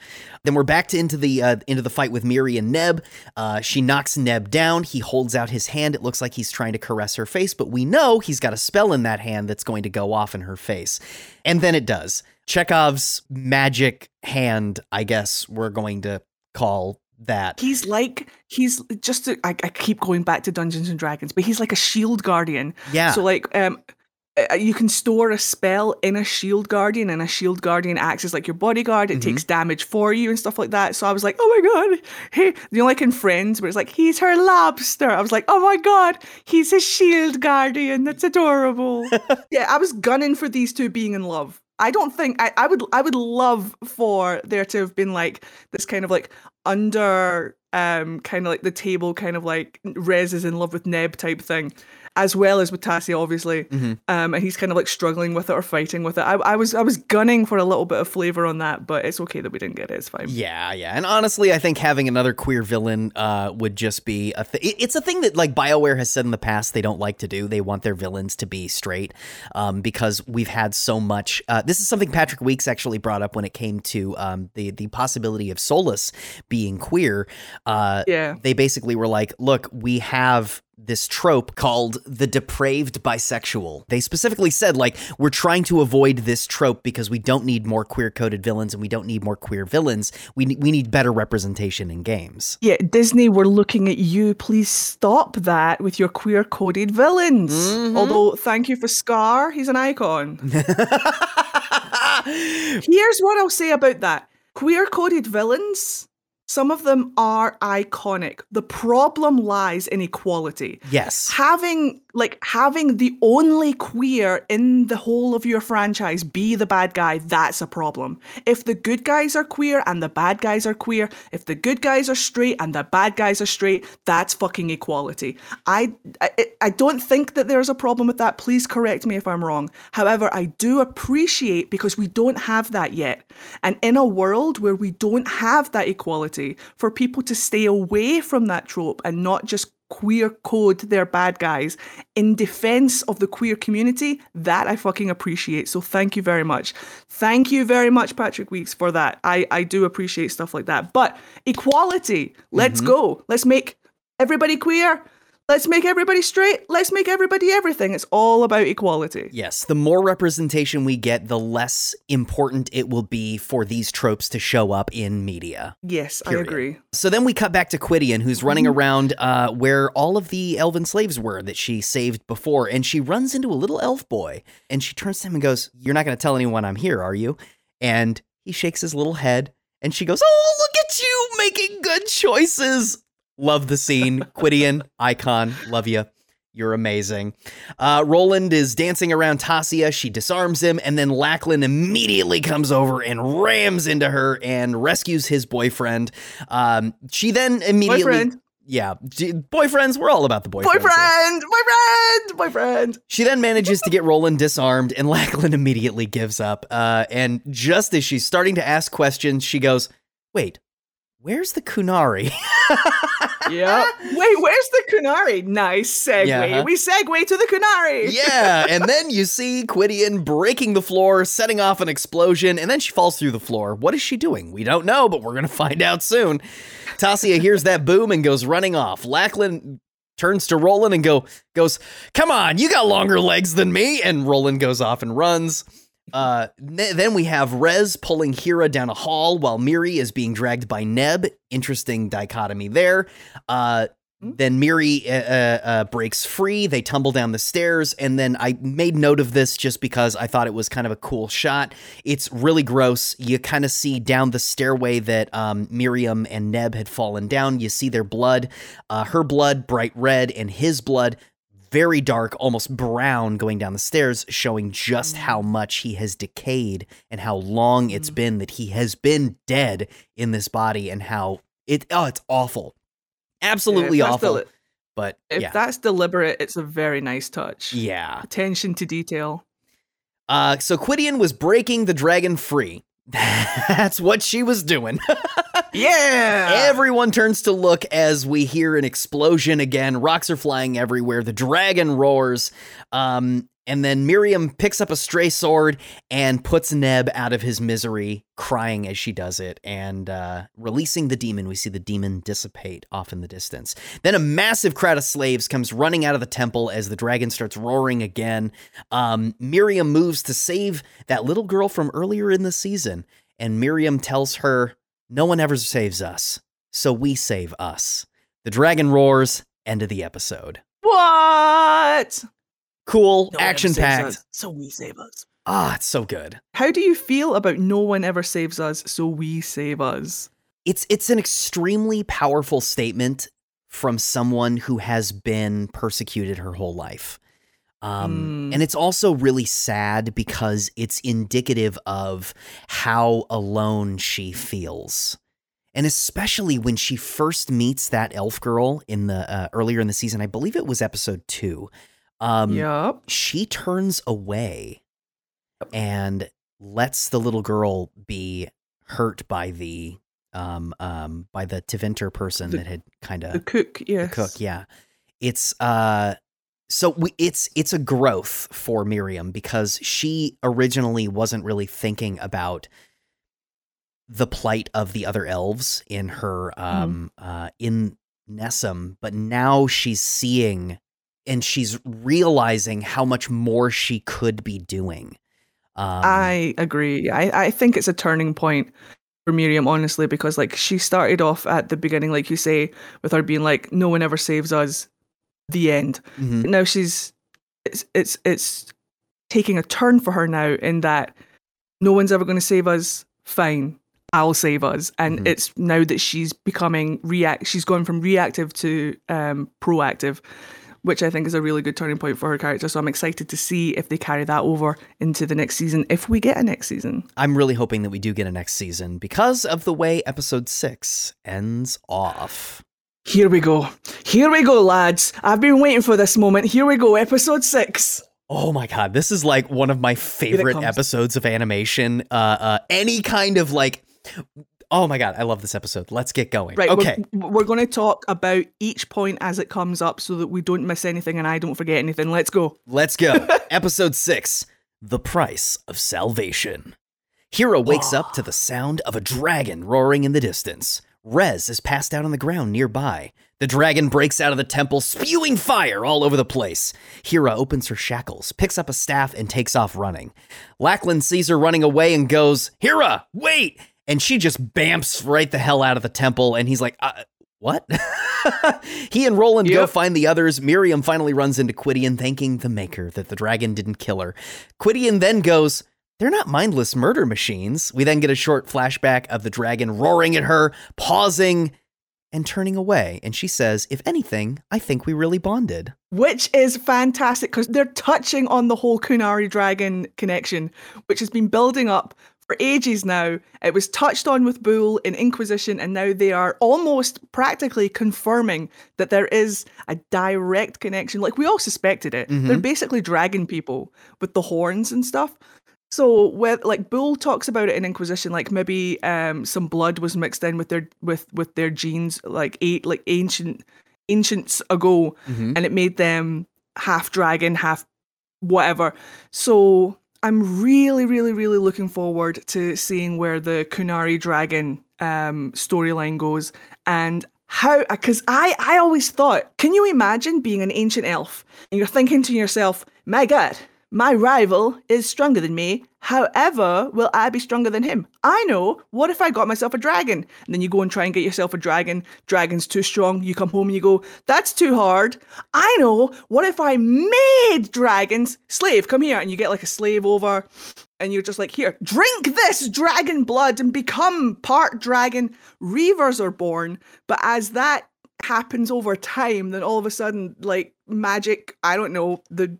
Then we're back to into the uh, into the fight with Miri and Neb. Uh, she knocks Neb down. He holds out his hand. It looks like he's trying to caress her face, but we know he's got a spell in that hand that's going to go off in her face. And then it does. Chekhov's magic hand, I guess we're going to call that. He's like he's just to, I, I keep going back to Dungeons and Dragons, but he's like a shield guardian. Yeah. So like um you can store a spell in a shield guardian and a shield guardian acts as like your bodyguard. It Mhm. takes damage for you and stuff like that. So i was like oh my god hey you know like in friends where it's like he's her lobster. I was like oh my god he's a shield guardian. That's adorable. Yeah i was gunning for these two being in love. I don't think I, I would i would love for there to have been like this kind of like under um kind of like the table kind of like Rez is in love with Neb type thing as well as with Tassia obviously Mhm. um and he's kind of like struggling with it or fighting with it I, I was I was gunning for a little bit of flavor on that but it's okay that we didn't get it it's fine Yeah, yeah, and honestly, I think having another queer villain uh, would just be a. Th- it's a thing that like Bioware has said in the past they don't like to do. They want their villains to be straight, um, because we've had so much. Uh, this is something Patrick Weekes actually brought up when it came to um, the the possibility of Solas being queer. Uh, yeah they basically were like, look, we have this trope called the depraved bisexual. They specifically said, like, we're trying to avoid this trope because we don't need more queer coded villains and we don't need more queer villains. We, we need better representation in games. yeah Disney we're looking at you please stop that with your queer coded villains Mhm. although thank you for Scar he's an icon Here's what I'll say about that. Queer coded villains, some of them are iconic. The problem lies in equality. yes. Having like having the only queer in the whole of your franchise be the bad guy, that's a problem. If the good guys are queer and the bad guys are queer, if the good guys are straight and the bad guys are straight, that's fucking equality. I I, I don't think that there's a problem with that. Please correct me if I'm wrong. However, I do appreciate because we don't have that yet. And in a world where we don't have that equality, for people to stay away from that trope and not just queer code their bad guys in defense of the queer community, that I fucking appreciate. So thank you very much. Thank you very much, Patrick Weekes, for that. I, I do appreciate stuff like that. But equality, let's mm-hmm. go. Let's make everybody queer. Let's make everybody straight. Let's make everybody everything. It's all about equality. Yes, the more representation we get, the less important it will be for these tropes to show up in media. Yes, Period. I agree. So then we cut back to Qwydion, who's running around uh, where all of the elven slaves were that she saved before, and she runs into a little elf boy, and she turns to him and goes, "You're not going to tell anyone I'm here, are you?" And he shakes his little head, and she goes, "Oh, look at you making good choices." Love the scene, Qwydion icon. Love you. You're amazing. Uh, Roland is dancing around Tassia. She disarms him, and then Lacklon immediately comes over and rams into her and rescues his boyfriend. Um, she then immediately, Boyfriend. yeah, boyfriends. We're all about the boyfriends. here. Boyfriend! Boyfriend! Boyfriend! She then manages to get Roland disarmed, and Lacklon immediately gives up. Uh, and just as she's starting to ask questions, she goes, "Wait, where's the Qunari?" Yeah. Wait, where's the Qunari? Nice segue. Yeah. We segue to the Qunari. yeah, and then you see Qwydion breaking the floor, setting off an explosion, and then she falls through the floor. What is she doing? We don't know, but we're gonna find out soon. Tassia hears that boom and goes running off. Lacklon turns to Roland and go goes, "Come on, you got longer legs than me." And Roland goes off and runs. Uh, then we have Rez pulling Hira down a hall while Miri is being dragged by Neb. Interesting dichotomy there. Uh, then Miri uh, uh, uh, breaks free. They tumble down the stairs, and then I made note of this just because I thought it was kind of a cool shot. It's really gross. You kind of see down the stairway that um, Miriam and Neb had fallen down. You see their blood, uh, her blood bright red, and his blood very dark, almost brown, going down the stairs, showing just how much he has decayed and how long it's been that he has been dead in this body, and how it oh, it's awful, absolutely Yeah, awful. deli- but if yeah, that's deliberate, it's a very nice touch. yeah. Attention to detail. Uh, so Qwydion was breaking the dragon free. That's what she was doing. Yeah. Everyone turns to look as we hear an explosion again. Rocks are flying everywhere. The dragon roars. Um, and then Miriam picks up a stray sword and puts Neb out of his misery, crying as she does it, and uh, releasing the demon. We see the demon dissipate off in the distance. Then a massive crowd of slaves comes running out of the temple as the dragon starts roaring again. Um, Miriam moves to save that little girl from earlier in the season, and Miriam tells her, No one ever saves us, so we save us. The dragon roars, end of the episode. What? Cool, No action packed. so we save us. Ah, it's so good. How do you feel about no one ever saves us, so we save us? It's it's an extremely powerful statement from someone who has been persecuted her whole life. Um, Mm. And it's also really sad because it's indicative of how alone she feels. And especially when she first meets that elf girl in the uh, earlier in the season, I believe it was episode two. Um, yup. she turns away and lets the little girl be hurt by the um um by the Tevinter person The- that had kind of The cook, the cook yeah it's uh so we, it's it's a growth for Miriam because she originally wasn't really thinking about the plight of the other elves in her um uh in Nessum but now she's seeing and she's realizing how much more she could be doing um I agree. I, I think it's a turning point for Miriam, honestly, because like she started off at the beginning, like you say, with her being like, "No one ever saves us." The end. mhm. Now she's it's it's it's taking a turn for her now in that no one's ever going to save us. Fine, I'll save us, and Mhm. it's now that she's becoming react. She's gone from reactive to um, proactive, which I think is a really good turning point for her character. So I'm excited to see if they carry that over into the next season, if we get a next season. I'm really hoping that we do get a next season because of the way episode 6 ends off Here we go. Here we go, lads. I've been waiting for this moment. Here we go, episode six. Oh my god, this is like one of my favorite episodes of animation. Uh, uh, any kind of like, oh my god, I love this episode. Let's get going. Right. Okay. We're, we're going to talk about each point as it comes up so that we don't miss anything and I don't forget anything. Let's go. Let's go. Episode 6 The Price of Salvation. Hira wakes up to the sound of a dragon roaring in the distance. Rez is passed out on the ground nearby. The dragon breaks out of the temple, spewing fire all over the place. Hira opens her shackles, picks up a staff, and takes off running. Lacklon sees her running away and goes, Hira, wait! And she just bamps right the hell out of the temple, and he's like, uh, what? he and Roland go find the others. Miriam finally runs into Qwydion, thanking the Maker that the dragon didn't kill her. Qwydion then goes, They're not mindless murder machines. We then get a short flashback of the dragon roaring at her, pausing, and turning away. And she says, If anything, I think we really bonded. Which is fantastic because they're touching on the whole Qunari dragon connection, which has been building up for ages now. It was touched on with Bull in Inquisition, and now they are almost practically confirming that there is a direct connection. Like we all suspected it. They're mm-hmm. basically dragon people with the horns and stuff. So with like Bull talks about it in Inquisition, like maybe um some blood was mixed in with their with with their genes, like eight like ancient ancients ago, and it made them half dragon, half whatever. So I'm really, really, really looking forward to seeing where the Qunari dragon um storyline goes and how because I I always thought, can you imagine being an ancient elf and you're thinking to yourself, my god, my rival is stronger than me. However, will I be stronger than him? I know. What if I got myself a dragon? And then you go and try and get yourself a dragon. Dragon's too strong. You come home and you go, that's too hard. I know. What if I made dragons? Slave, come here. And you get like a slave over and you're just like, here, drink this dragon blood and become part dragon. Reavers are born. But as that happens over time, then all of a sudden, like magic, I don't know, the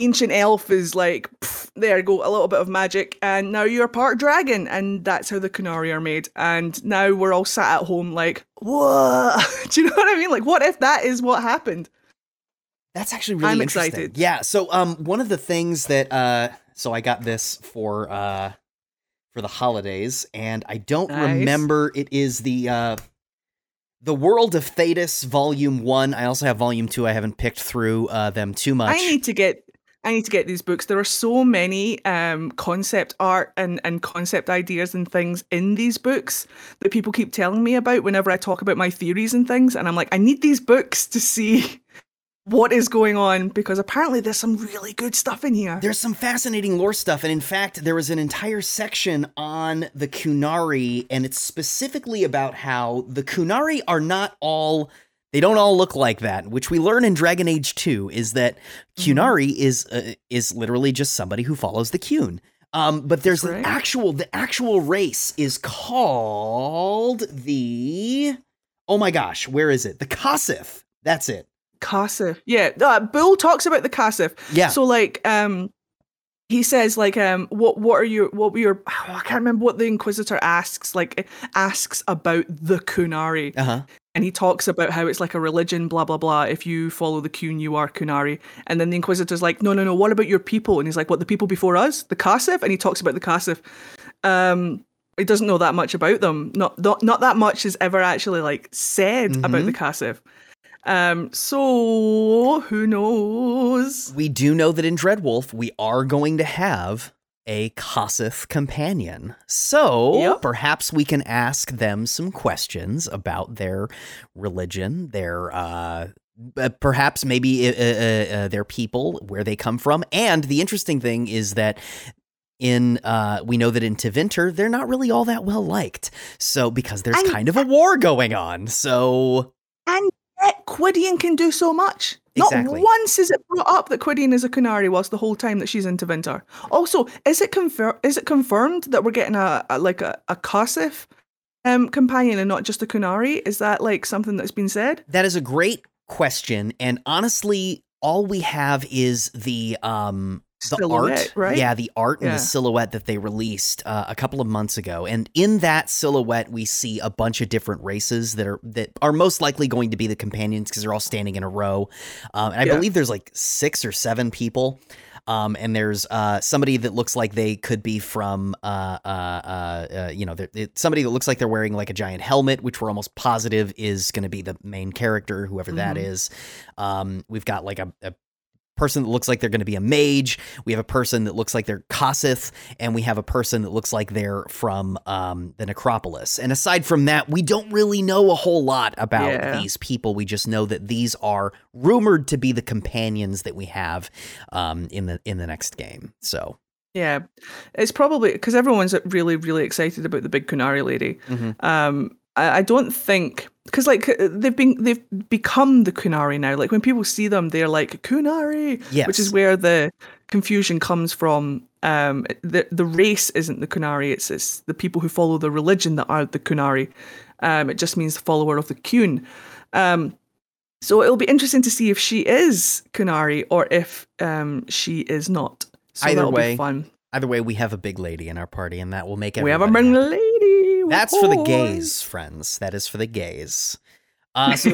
ancient elf is like, there you go, a little bit of magic, and now you're part dragon, and that's how the Qunari are made. And now we're all sat at home like, what? Do you know what I mean? Like, what if that is what happened? That's actually really I'm interesting. excited. Yeah. So um one of the things that uh so I got this for uh for the holidays, and I don't Nice. remember. It is the uh, the World of Thedas Volume One. I also have Volume Two. I haven't picked through uh, them too much. I need to get I need to get these books. There are so many um, concept art and, and concept ideas and things in these books that people keep telling me about whenever I talk about my theories and things. And I'm like, I need these books to see what is going on because apparently there's some really good stuff in here. There's some fascinating lore stuff, and in fact, there was an entire section on the Qunari, and it's specifically about how the Qunari are not all. They don't all look like that, which we learn in Dragon Age 2 is that Qunari is uh, is literally just somebody who follows the Qun. Um, but there's an actual the actual race is called the Oh my gosh, where is it? The Kossith. That's it. Kossith. Yeah, uh, Bull talks about the Kossith. Yeah. So like um he says like um what what are your what were your I can't remember what the Inquisitor asks like asks about the Qunari. Uh-huh. And he talks about how it's like a religion, blah blah blah. If you follow the Qun, you are Qunari. And then the Inquisitor's like, no, no, no. What about your people? And he's like, what? The people before us, the Kossith? And he talks about the Kossith. Um, he doesn't know that much about them. Not not not that much is ever actually like said about the Kossith. Um, so who knows? We do know that in Dreadwolf, we are going to have a Kossith companion. So Yep. perhaps we can ask them some questions about their religion, their uh uh, perhaps maybe uh, uh, uh, their people, where they come from, and the interesting thing is that in uh we know that in Tevinter they're not really all that well liked. So because there's And- kind of a war going on. So And yet Qwydion can do so much. Exactly. Not once is it brought up that Qwydion is a Qunari whilst the whole time that she's into Tevinter. Also, is it confir- is it confirmed that we're getting a, a like a, a um companion and not just a Qunari? Is that like something that's been said? That is a great question, and honestly, all we have is the um the art, right? Yeah, the art and Yeah. the silhouette that they released uh, a couple of months ago, and in that silhouette, we see a bunch of different races that are that are most likely going to be the companions because they're all standing in a row, um, and I Yeah. believe there's like six or seven people. Um, and there's uh, somebody that looks like they could be from, uh, uh, uh, uh, you know, somebody that looks like they're wearing like a giant helmet, which we're almost positive is going to be the main character, whoever that Mhm. is. Um, we've got like a, a person that looks like they're going to be a mage. We have a person that looks like they're Kossith, and we have a person that looks like they're from um, the Necropolis. And aside from that, we don't really know a whole lot about Yeah. these people. We just know that these are rumored to be the companions that we have um, in the in the next game. So Yeah, it's probably because everyone's really really excited about the big Qunari lady. Mhm. Um, I, I don't think because like they've been they've become the Qunari now. Like when people see them, they're like Qunari, Yes. which is where the confusion comes from. Um, the the race isn't the Qunari; it's it's the people who follow the religion that are the Qunari. Um, it just means the follower of the Qun. Um, so it'll be interesting to see if she is Qunari or if um, she is not. So Either that'll way, be fun. either way, we have a big lady in our party, and that will make it. We have a big happy. That's for the gays, friends. That is for the gays. Uh, so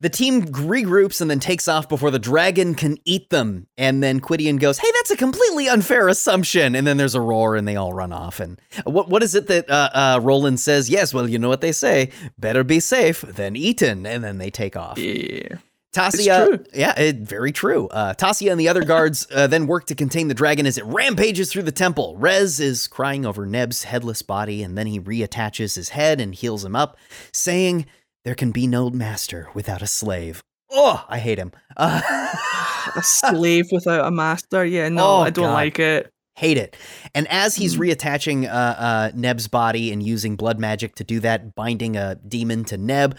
the team regroups and then takes off before the dragon can eat them. And then Qwydion goes, "Hey, that's a completely unfair assumption." And then there's a roar, and they all run off. And what what is it that uh, uh, Roland says? Yes, well, you know what they say: better be safe than eaten. And then they take off. yeah. Tassia, yeah, it, very true. Uh, Tassia and the other guards uh, then work to contain the dragon as it rampages through the temple. Rez is crying over Neb's headless body, and then he reattaches his head and heals him up, saying, "There can be no master without a slave." Oh, I hate him. Uh, A slave without a master. Yeah, no, Oh, I don't God. like it. hate it. And as Hmm. he's reattaching uh, uh, Neb's body and using blood magic to do that, binding a demon to Neb,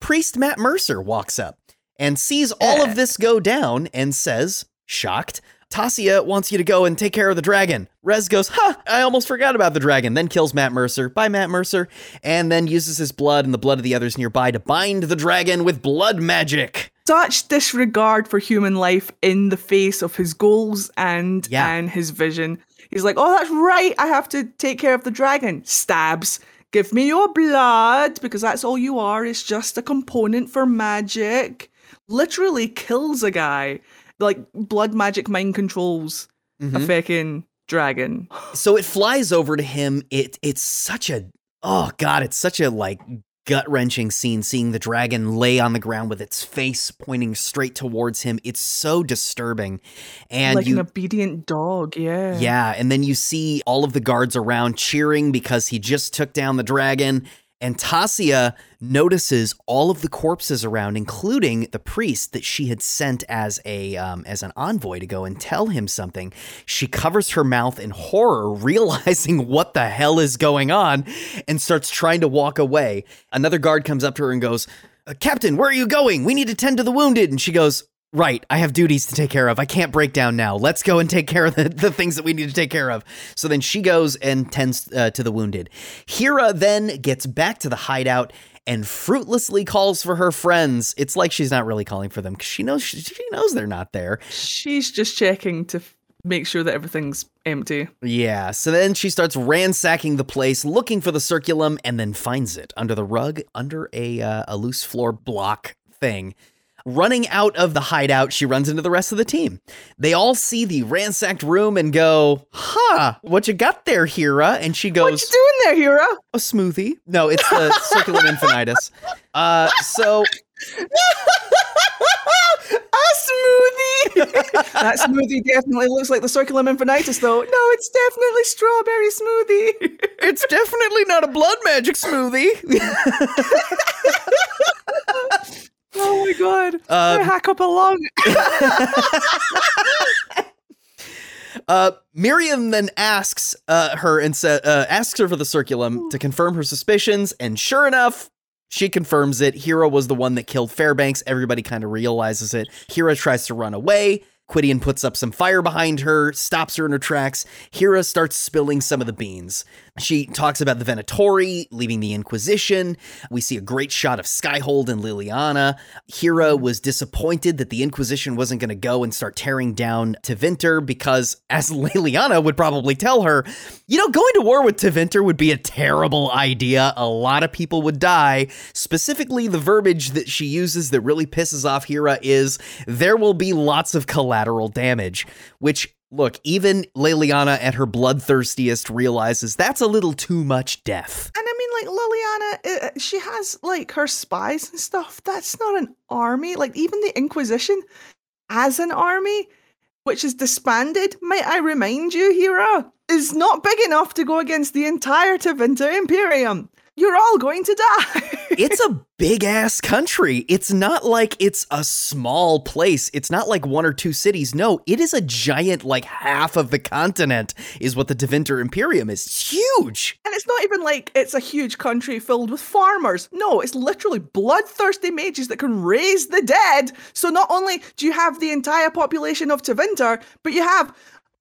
priest Matt Mercer walks up and sees all of this go down and says, shocked, Tassia wants you to go and take care of the dragon. Rez goes, huh, I almost forgot about the dragon. Then kills Matt Mercer. Bye, Matt Mercer. And then uses his blood and the blood of the others nearby to bind the dragon with blood magic. Such disregard for human life in the face of his goals and Yeah. and his vision. He's like, oh, that's right. I have to take care of the dragon. Stabs. Give me your blood because that's all you are. It's just a component for magic. Literally kills a guy. Like blood magic mind controls a mm-hmm. fucking dragon. So it flies over to him. It it's such a oh god, it's such a like gut wrenching scene seeing the dragon lay on the ground with its face pointing straight towards him. It's so disturbing. And like you an obedient dog, yeah. Yeah, and then you see all of the guards around cheering because he just took down the dragon. And Tassia notices all of the corpses around, including the priest that she had sent as a um, as an envoy to go and tell him something. She covers her mouth in horror, realizing what the hell is going on, and starts trying to walk away. Another guard comes up to her and goes, "Uh, "Captain, where are you going? We need to tend to the wounded." And she goes, Right, I have duties to take care of. I can't break down now. Let's go and take care of the, the things that we need to take care of. So then she goes and tends uh, to the wounded. Hira then gets back to the hideout and fruitlessly calls for her friends. It's like she's not really calling for them because she knows she, she knows they're not there. She's just checking to make sure that everything's empty. Yeah, so then she starts ransacking the place, looking for the circulum, and then finds it under the rug, under a uh, a loose floor block thing. Running out of the hideout, she runs into the rest of the team. They all see the ransacked room and go, "Huh, what you got there, Hira?" And she goes, What you doing there, Hira? "A smoothie." No, it's the circulum infinitus. Uh, so A smoothie. that smoothie definitely looks like the circulum infinitus, though. No, it's definitely strawberry smoothie. it's definitely not a blood magic smoothie. Oh my god! Uh, I hack up a lung. Uh, Miriam then asks uh, her and sa- uh, asks her for the circulum to confirm her suspicions, and sure enough, she confirms it. Hira was the one that killed Fairbanks. Everybody kind of realizes it. Hira tries to run away. Qwydion puts up some fire behind her, stops her in her tracks. Hira starts spilling some of the beans. She talks about the Venatori leaving the Inquisition. We see a great shot of Skyhold and Leliana. Hira was disappointed that the Inquisition wasn't going to go and start tearing down Tevinter because, as Leliana would probably tell her, you know, going to war with Tevinter would be a terrible idea. A lot of people would die. Specifically, the verbiage that she uses that really pisses off Hira is there will be lots of collateral damage, which Look, even Leliana at her bloodthirstiest realizes that's a little too much death. And I mean, like Leliana, uh, she has like her spies and stuff. That's not an army. Like even the Inquisition, as an army, which is disbanded, might I remind you, Hira, is not big enough to go against the entire Tevinter Imperium. You're all going to die. it's a big ass country. It's not like it's a small place. It's not like one or two cities. No, it is a giant, like half of the continent is what the Tevinter Imperium is. It's huge. And it's not even like it's a huge country filled with farmers. No, it's literally bloodthirsty mages that can raise the dead. So not only do you have the entire population of Tevinter, but you have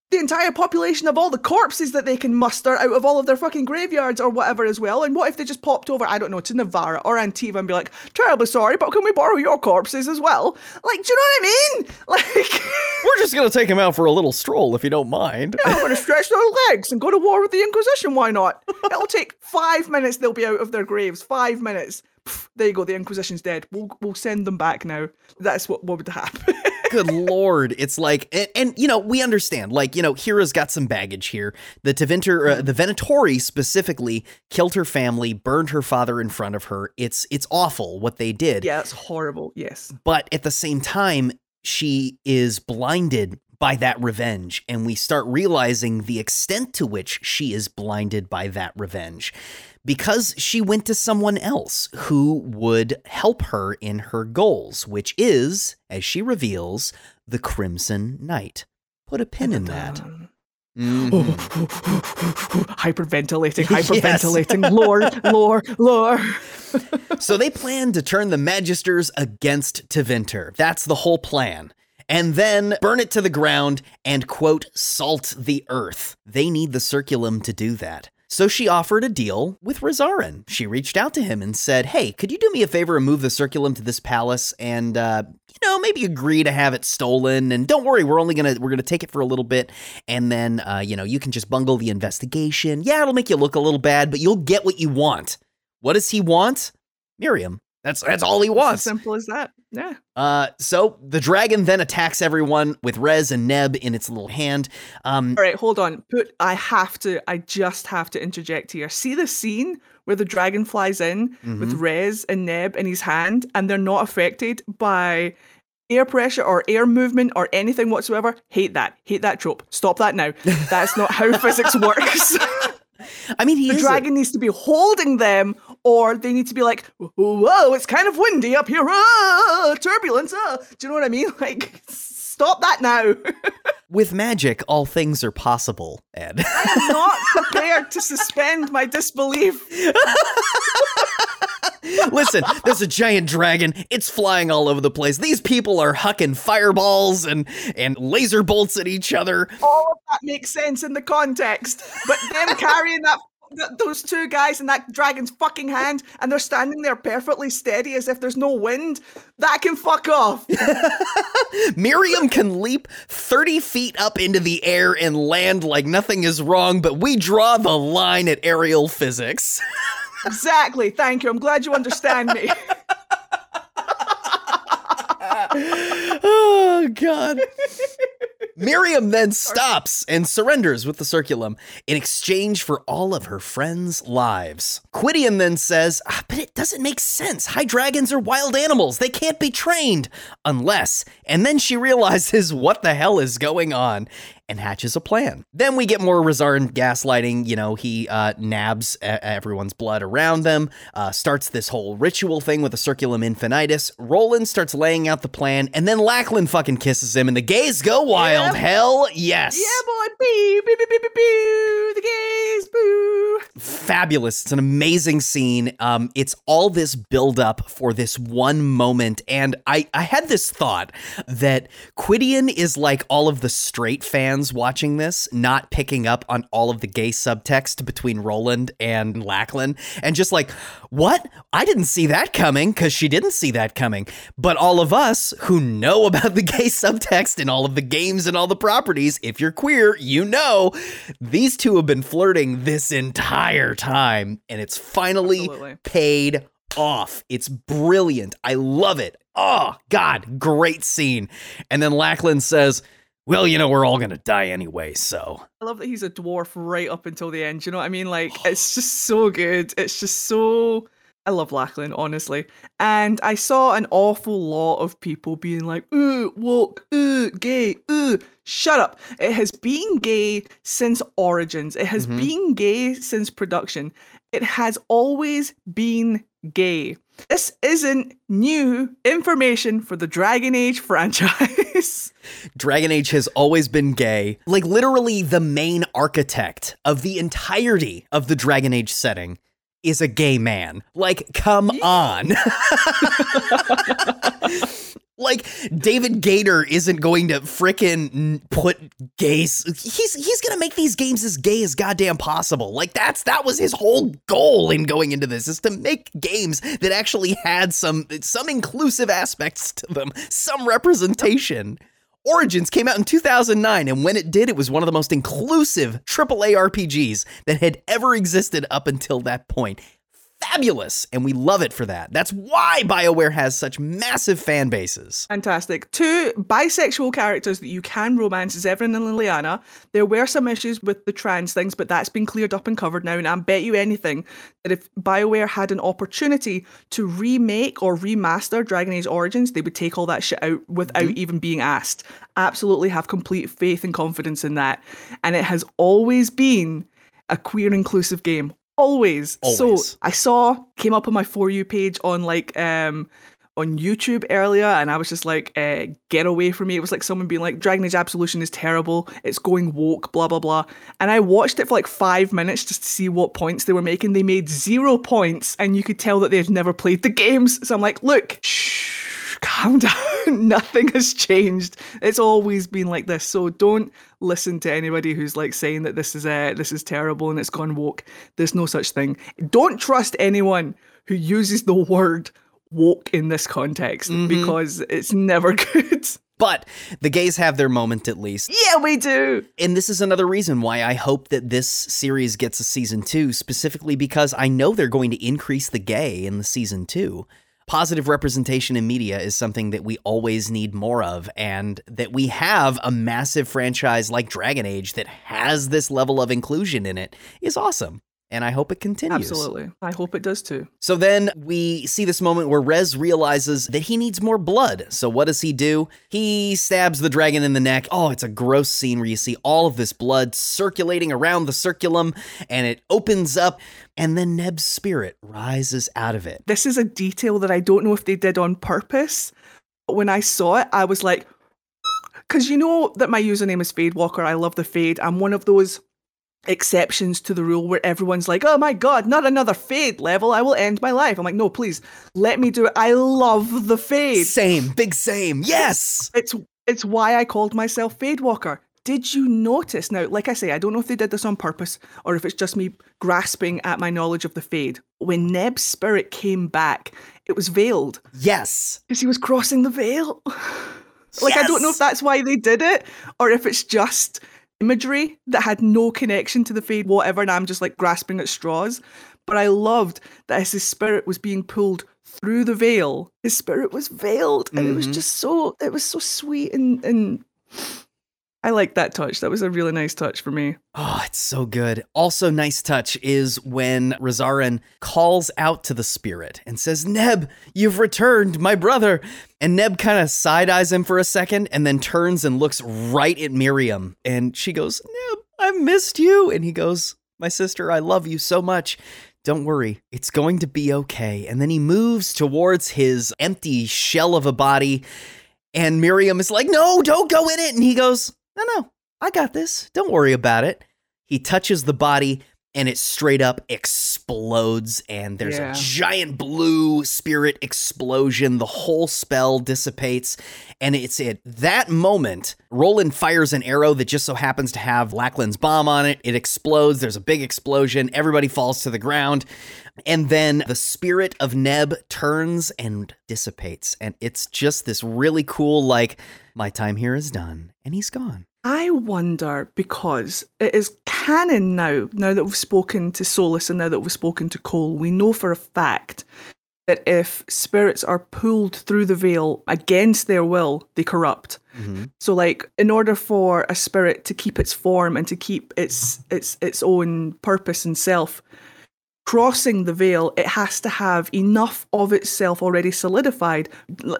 the entire population of all the corpses that they can muster out of all of their fucking graveyards or whatever as well. And what if they just popped over, I don't know, to Navarra or Antiva and be like, terribly sorry, but can we borrow your corpses as well? Like, do you know what I mean? Like, We're just to take him out for a little stroll if you don't mind. I'm going to stretch their legs and go to war with the Inquisition. Why not? It'll take five minutes. They'll be out of their graves. Five minutes. Pff, there you go. The Inquisition's dead. We'll we'll send them back now. That's what what would happen. Good lord. It's like, and, and, you know, we understand. Like, you know, Hira's got some baggage here. The Tevinter, uh, the Venatori specifically killed her family, burned her father in front of her. It's it's awful what they did. yeah, it's horrible. Yes. But at the same time, she is blinded by that revenge. And we start realizing the extent to which she is blinded by that revenge because she went to someone else who would help her in her goals, which is, as she reveals, the Crimson Knight. Put a pin in that. Mhm. hyperventilating, hyperventilating. Lore, lore, lore. so they plan to turn the Magisters against Tevinter. That's the whole plan. And then burn it to the ground and, quote, salt the earth. They need the circulum to do that. So she offered a deal with Rezaren. She reached out to him and said, Hey, could you do me a favor and move the circulum to this palace and, uh, you know, maybe agree to have it stolen? And don't worry, we're only gonna, we're gonna take it for a little bit. And then, uh, you know, you can just bungle the investigation. Yeah, it'll make you look a little bad, but you'll get what you want. What does he want? Miriam. That's that's all he wants. simple as that. Yeah. Uh, so the dragon then attacks everyone with Rez and Neb in its little hand. Um, All right, hold on. Put. I have to. I just have to interject here. See the scene where the dragon flies in with Mhm. Rez and Neb in his hand, and they're not affected by air pressure or air movement or anything whatsoever. Hate that. Hate that trope. Stop that now. That's not how physics works. I mean, he the is a- dragon needs to be holding them, or they need to be like, "Whoa, it's kind of windy up here. Ah, turbulence." Ah. Do you know what I mean? Like, stop that now. with magic, all things are possible. Ed. I'm not prepared to suspend my disbelief. Listen, there's a giant dragon. It's flying all over the place. These people are hucking fireballs and and laser bolts at each other. All of that makes sense in the context, but them carrying that. Th- Those two guys in that dragon's fucking hand, and they're standing there perfectly steady as if there's no wind. That can fuck off. Miriam can leap 30 feet up into the air and land like nothing is wrong, but we draw the line at aerial physics. exactly. Thank you. I'm glad you understand me. oh god. Miriam then stops and surrenders with the circulum in exchange for all of her friends' lives. Qwydion then says, ah, But it doesn't make sense. High dragons are wild animals. They can't be trained. Unless. And then she realizes what the hell is going on and hatches a plan. Then we get more Rezaren gaslighting. You know, he uh, nabs uh, everyone's blood around them, uh, starts this whole ritual thing with a circulum infinitus. Roland starts laying out the plan, and then Lacklon fucking kisses him, and the gays go wild. Hell yes. yeah, boy. The gays, boo. fabulous. It's an amazing scene. Um, it's all this build up for this one moment, and I I had this thought that Qwydion is like all of the straight fans watching this, not picking up on all of the gay subtext between Roland and Lacklon, and just like, what? I didn't see that coming because she didn't see that coming. But all of us who know about the gay subtext and all of the games and all the properties, if you're queer, you know these two have been flirting this entire time, and it's finally Absolutely. paid off. It's brilliant. I love it. Oh, God, great scene. And then Lacklon says, Well, you know, we're all going to die anyway, so. I love that he's a dwarf right up until the end. You know what I mean? Like, it's just so good. It's just so. I love Lacklon, honestly. And I saw an awful lot of people being like, ooh, woke, ooh, gay, ooh. Shut up. It has been gay since Origins, it has Mhm. been gay since production. It has always been gay. This isn't new information for the Dragon Age franchise. Dragon Age has always been gay. Like, literally, the main architect of the entirety of the Dragon Age setting is a gay man. Like, come on. like David Gaider isn't going to frickin' put gays. He's he's gonna make these games as gay as goddamn possible. Like that's that was his whole goal in going into this is to make games that actually had some some inclusive aspects to them, some representation. Origins came out in 2009, and when it did, it was one of the most inclusive AAA RPGs that had ever existed up until that point. Fabulous, and we love it for that. That's why BioWare has such massive fan bases. Fantastic. Two bisexual characters that you can romance is Zevran and Leliana. There were some issues with the trans things, but that's been cleared up and covered now. And I bet you anything that if BioWare had an opportunity to remake or remaster Dragon Age Origins, they would take all that shit out without mm-hmm. even being asked. Absolutely have complete faith and confidence in that. And it has always been a queer inclusive game. Always. Always. So I saw came up on my for you page on like um on YouTube earlier, and I was just like, uh, "Get away from me!" It was like someone being like, "Dragon Age Absolution is terrible. It's going woke." Blah blah blah. And I watched it for like five minutes just to see what points they were making. They made zero points, and you could tell that they had never played the games. So I'm like, "Look, shh, calm down. Nothing has changed. It's always been like this. So don't listen to anybody who's like saying that this is uh, this is terrible and it's gone woke. There's no such thing. Don't trust anyone who uses the word woke in this context because it's never good. But the gays have their moment at least. yeah, we do. And this is another reason why I hope that this series gets a season two, specifically because I know they're going to increase the gay in the season two. Positive representation in media is something that we always need more of, and that we have a massive franchise like Dragon Age that has this level of inclusion in it is awesome. And I hope it continues. Absolutely. I hope it does too. So then we see this moment where Rez realizes that he needs more blood. So what does he do? He stabs the dragon in the neck. Oh, it's a gross scene where you see all of this blood circulating around the circulum and it opens up and then Neb's spirit rises out of it. This is a detail that I don't know if they did on purpose. But when I saw it, I was like, because you know that my username is Fade Walker. I love the Fade. I'm one of those exceptions to the rule where everyone's like, oh my god, not another fade level. I will end my life. I'm like, no, please let me do it. I love the fade. Same, big same. Yes. It's it's why I called myself Fade Walker. Did you notice? Now, like I say, I don't know if they did this on purpose or if it's just me grasping at my knowledge of the fade. When Neb's spirit came back, it was veiled Yes. because he was crossing the veil. like, I don't know if that's why they did it or if it's just imagery that had no connection to the fade, whatever, and I'm just like grasping at straws. But I loved that as his spirit was being pulled through the veil, his spirit was veiled. And it was Mhm. just so it was so sweet and and I like that touch. That was a really nice touch for me. Oh, it's so good. Also, nice touch is when Rezaren calls out to the spirit and says, Neb, you've returned, my brother. And Neb kind of side eyes him for a second and then turns and looks right at Miriam. And she goes, Neb, I missed you. And he goes, My sister, I love you so much. Don't worry, it's going to be okay. And then he moves towards his empty shell of a body. And Miriam is like, No, don't go in it. And he goes, No, no, I got this. Don't worry about it. He touches the body and it straight up explodes and there's Yeah. a giant blue spirit explosion. The whole spell dissipates and it's at that moment Roland fires an arrow that just so happens to have Lacklon's bomb on it. It explodes. There's a big explosion. Everybody falls to the ground. And then the spirit of Neb turns and dissipates. And it's just this really cool, like, my time here is done. And he's gone. I wonder because it is canon now, now that we've spoken to Solas and now that we've spoken to Cole, we know for a fact that if spirits are pulled through the veil against their will, they corrupt. Mm-hmm. So like in order for a spirit to keep its form and to keep its its its own purpose and self, crossing the veil, it has to have enough of itself already solidified,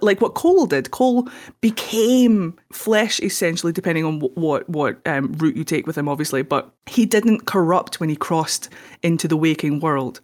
like what Cole did. Cole became flesh essentially, depending on wh- what what um, route you take with him, obviously. But he didn't corrupt when he crossed into the waking world,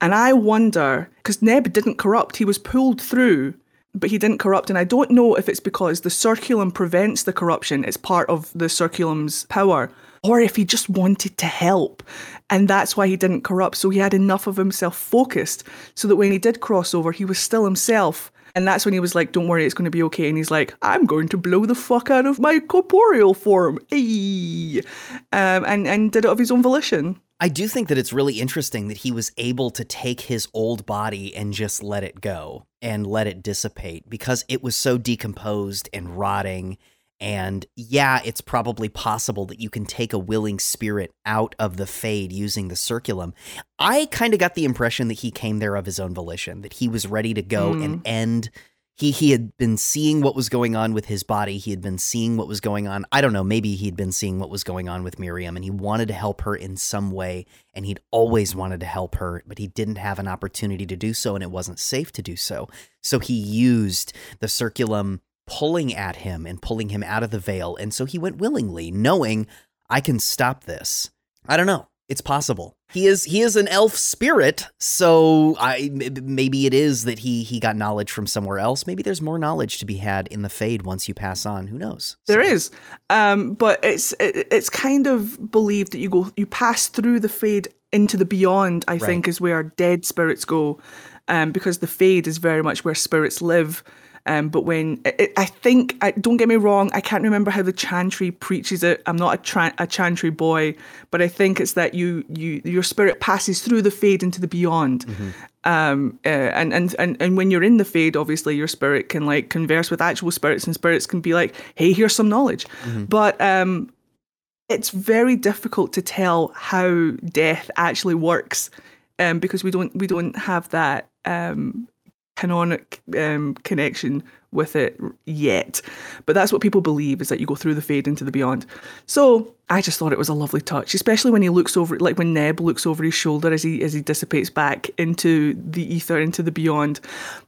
and I wonder because Neb didn't corrupt; he was pulled through. But he didn't corrupt, and I don't know if it's because the circulum prevents the corruption. It's part of the circulum's power, or if he just wanted to help. And that's why he didn't corrupt. So he had enough of himself focused so that when he did cross over he was still himself. And that's when he was like don't worry it's going to be okay. And he's like i'm going to blow the fuck out of my corporeal form. Um, and, and did it of his own volition. I do think that it's really interesting that he was able to take his old body and just let it go and let it dissipate because it was so decomposed and rotting. And yeah, it's probably possible that you can take a willing spirit out of the fade using the circulum. I kind of got the impression that he came there of his own volition, that he was ready to go and hmm. end. He he had been seeing what was going on with his body. He had been seeing what was going on. I don't know, maybe he'd been seeing what was going on with Miriam and he wanted to help her in some way and he'd always wanted to help her, but he didn't have an opportunity to do so and it wasn't safe to do so. So he used the circulum pulling at him and pulling him out of the veil and so he went willingly knowing I can stop this. I don't know. It's possible. He is he is an elf spirit, so I maybe it is that he he got knowledge from somewhere else. Maybe there's more knowledge to be had in the fade once you pass on. Who knows? There So- is, um, but it's it, it's kind of believed that you go you pass through the fade into the beyond. I think is where dead spirits go, um, because the fade is very much where spirits live. Um, but when it, I think, I, don't get me wrong, I can't remember how the chantry preaches it. I'm not a, tra- a chantry boy, but I think it's that you you your spirit passes through the fade into the beyond. Um, uh, and, and and and when you're in the fade, obviously your spirit can like converse with actual spirits, and spirits can be like, "Hey, here's some knowledge." But um, it's very difficult to tell how death actually works, um, because we don't we don't have that um canonic um, connection with it yet. But that's what people believe is that you go through the fade into the beyond. So I just thought it was a lovely touch, especially when he looks over, like when Neb looks over his shoulder as he as he dissipates back into the ether, into the beyond.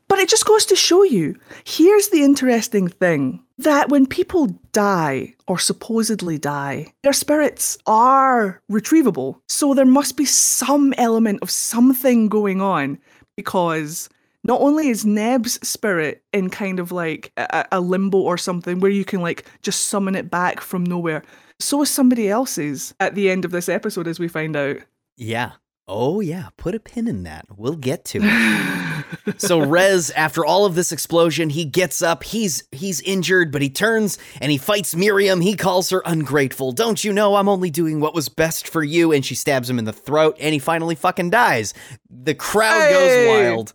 But it just goes to show you. Here's the interesting thing: that when people die or supposedly die, their spirits are retrievable. So there must be some element of something going on because not only is Neb's spirit in kind of like a, a, limbo or something where you can like just summon it back from nowhere, so is somebody else's at the end of this episode, as we find out. Yeah. Oh yeah, put a pin in that. We'll get to it. so Rez, after all of this explosion, he gets up. He's he's injured, but he turns and he fights Miriam. He calls her ungrateful. Don't you know I'm only doing what was best for you? And she stabs him in the throat, and he finally fucking dies. The crowd Hey! goes wild.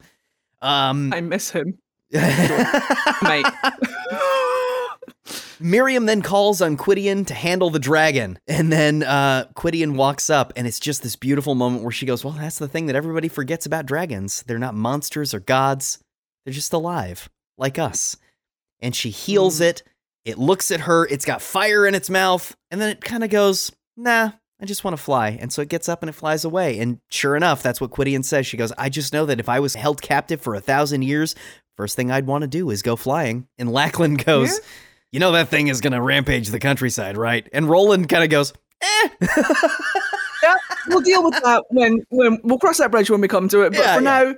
Um, I miss him. Mate. Miriam then calls on Qwydion to handle the dragon. And then uh, Qwydion walks up, and it's just this beautiful moment where she goes, Well, that's the thing that everybody forgets about dragons. They're not monsters or gods, they're just alive, like us. And she heals it. It looks at her, it's got fire in its mouth, and then it kind of goes, Nah. I just want to fly. And so it gets up and it flies away. And sure enough, that's what Qwydion says. She goes, I just know that if I was held captive for a thousand years, first thing I'd want to do is go flying. And Lacklon goes, Yeah. you know that thing is going to rampage the countryside, right? And Roland kind of goes, eh. yeah, we'll deal with that when when we'll cross that bridge when we come to it. But Yeah, for now,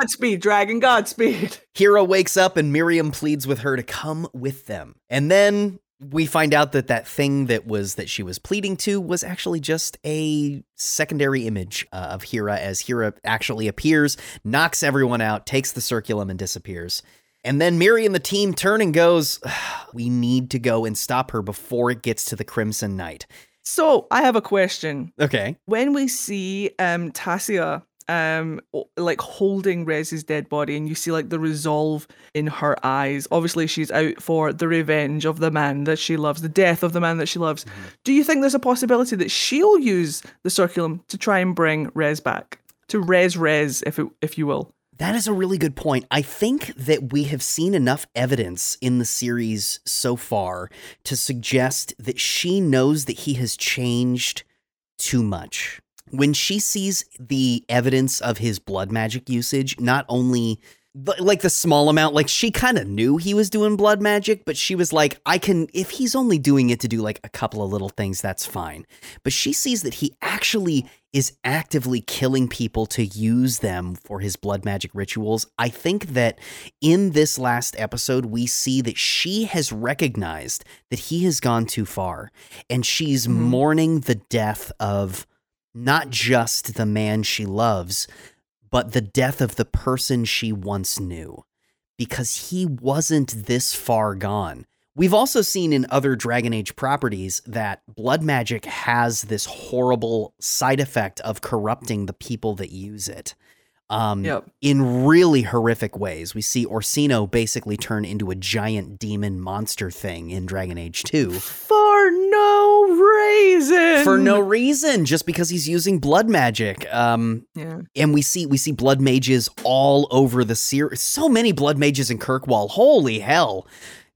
Godspeed, dragon, Godspeed. Hira wakes up and Miriam pleads with her to come with them. And then we find out that that thing that was that she was pleading to was actually just a secondary image uh, of Hira as Hira actually appears, knocks everyone out, takes the circulum and disappears. And then Miri and the team turn and goes, "We need to go and stop her before it gets to the Crimson Knight." So I have a question. Okay. When we see um Tassia um like holding Rez's dead body and you see like the resolve in her eyes. Obviously she's out for the revenge of the man that she loves, the death of the man that she loves. Do you think there's a possibility that she'll use the circulum to try and bring Rez back? To Rez Rez, if it, if you will. That is a really good point. I think that we have seen enough evidence in the series so far to suggest that she knows that he has changed too much. When she sees the evidence of his blood magic usage, not only like the small amount, like she kind of knew he was doing blood magic, but she was like, I can, if he's only doing it to do like a couple of little things, that's fine. But she sees that he actually is actively killing people to use them for his blood magic rituals. I think that in this last episode, we see that she has recognized that he has gone too far and she's Mhm. mourning the death of not just the man she loves, but the death of the person she once knew because he wasn't this far gone. We've also seen in other Dragon Age properties that blood magic has this horrible side effect of corrupting the people that use it. Um, Yep. In really horrific ways. We see Orsino basically turn into a giant demon monster thing in Dragon Age 2 For no reason. for no reason, just because he's using blood magic. Um, Yeah. and we see we see blood mages all over the series. So many blood mages in Kirkwall. Holy hell!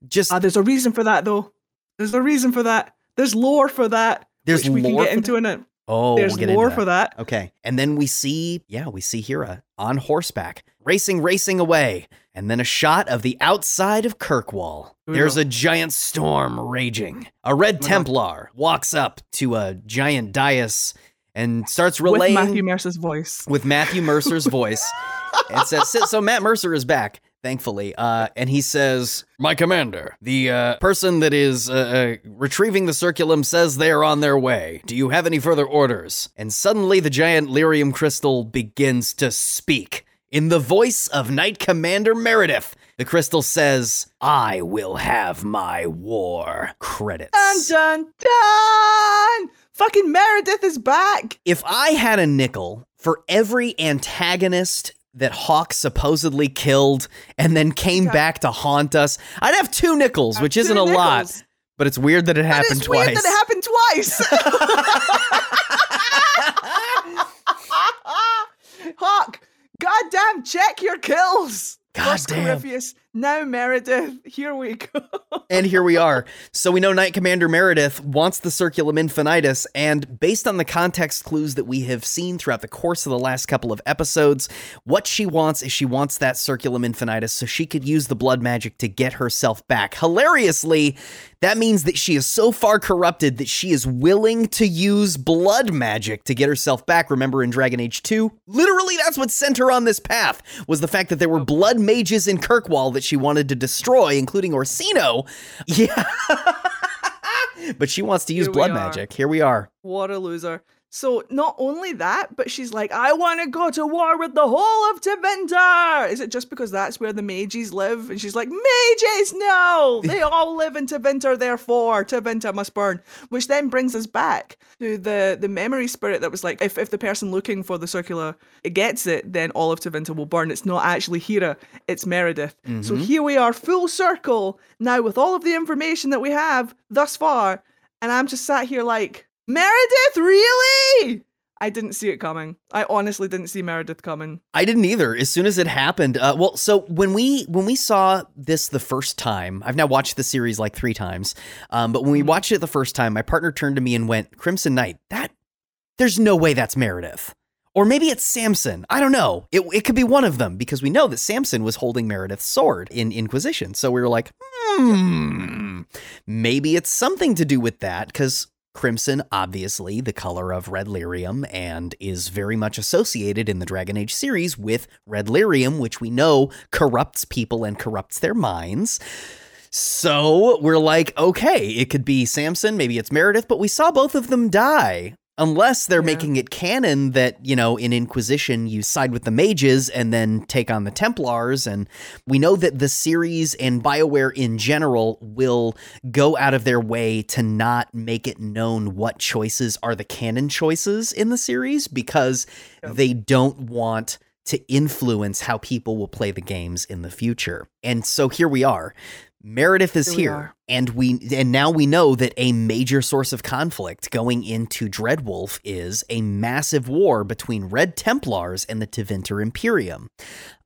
Just Uh, there's a reason for that, though. There's a reason for that. There's lore for that. There's which we can get into in it. Oh, There's we'll get lore into for that. Okay, and then we see yeah, we see Hira on horseback racing, racing away, and then a shot of the outside of Kirkwall. We There's a giant storm raging. A red Uh-huh. Templar walks up to a giant dais and starts relaying With Matthew Mercer's voice. with Matthew Mercer's voice. And says, so Matt Mercer is back, thankfully. Uh, and he says, My commander, the uh, person that is uh, uh, retrieving the circulum says they are on their way. Do you have any further orders? And suddenly the giant lyrium crystal begins to speak. In the voice of Knight Commander Meredith, the crystal says, I will have my war. Credits. Dun dun dun! Fucking Meredith is back. if I had a nickel for every antagonist that Hawke supposedly killed and then came back to haunt us, I'd have two nickels, which isn't a lot, but it's weird that it happened it's twice. weird that it happened twice. Hawke, goddamn, check your kills. Goddamn. First. Corypheus, now Meredith. Here we go. And here we are. So we know Knight Commander Meredith wants the Circulum Infinitus, and based on the context clues that we have seen throughout the course of the last couple of episodes, what she wants is she wants that Circulum Infinitus so she could use the blood magic to get herself back. Hilariously, that means that she is so far corrupted that she is willing to use blood magic to get herself back. Remember in Dragon Age 2? Literally, that's what sent her on this path, was the fact that there were oh. blood mages in Kirkwall that she wanted to destroy, including Orsino. Yeah. but she wants to use blood are. magic. Here we are. What a loser. So not only that, but she's like, I want to go to war with the whole of Tevinter. Is it just because that's where the mages live? And she's like, mages, no, they all live in Tevinter. Therefore, Tevinter must burn. Which then brings us back to the the memory spirit that was like, if if the person looking for the circular gets it, then all of Tevinter will burn. It's not actually Hira, it's Meredith. So mm-hmm. here we are, full circle now with all of the information that we have thus far, and I'm just sat here like. Meredith, really? I didn't see it coming. I honestly didn't see Meredith coming. I didn't either. As soon as it happened, uh, well, so when we when we saw this the first time, I've now watched the series like three times. Um, but when we watched it the first time, my partner turned to me and went, "Crimson Knight, that there's no way that's Meredith." Or maybe it's Samson. I don't know. It, it could be one of them because we know that Samson was holding Meredith's sword in Inquisition. So we were like, hmm, maybe it's something to do with that because Crimson, obviously, the color of red lyrium, and is very much associated in the Dragon Age series with red lyrium, which we know corrupts people and corrupts their minds. So we're like, okay, it could be Samson, maybe it's Meredith, but we saw both of them die. Unless they're Yeah. making it canon that, you know, in Inquisition, you side with the mages and then take on the Templars. And we know that the series and BioWare in general will go out of their way to not make it known what choices are the canon choices in the series because they don't want to influence how people will play the games in the future. And so here we are. Meredith is Here we here, and we and now we know that a major source of conflict going into Dreadwolf is a massive war between Red Templars and the Tevinter Imperium.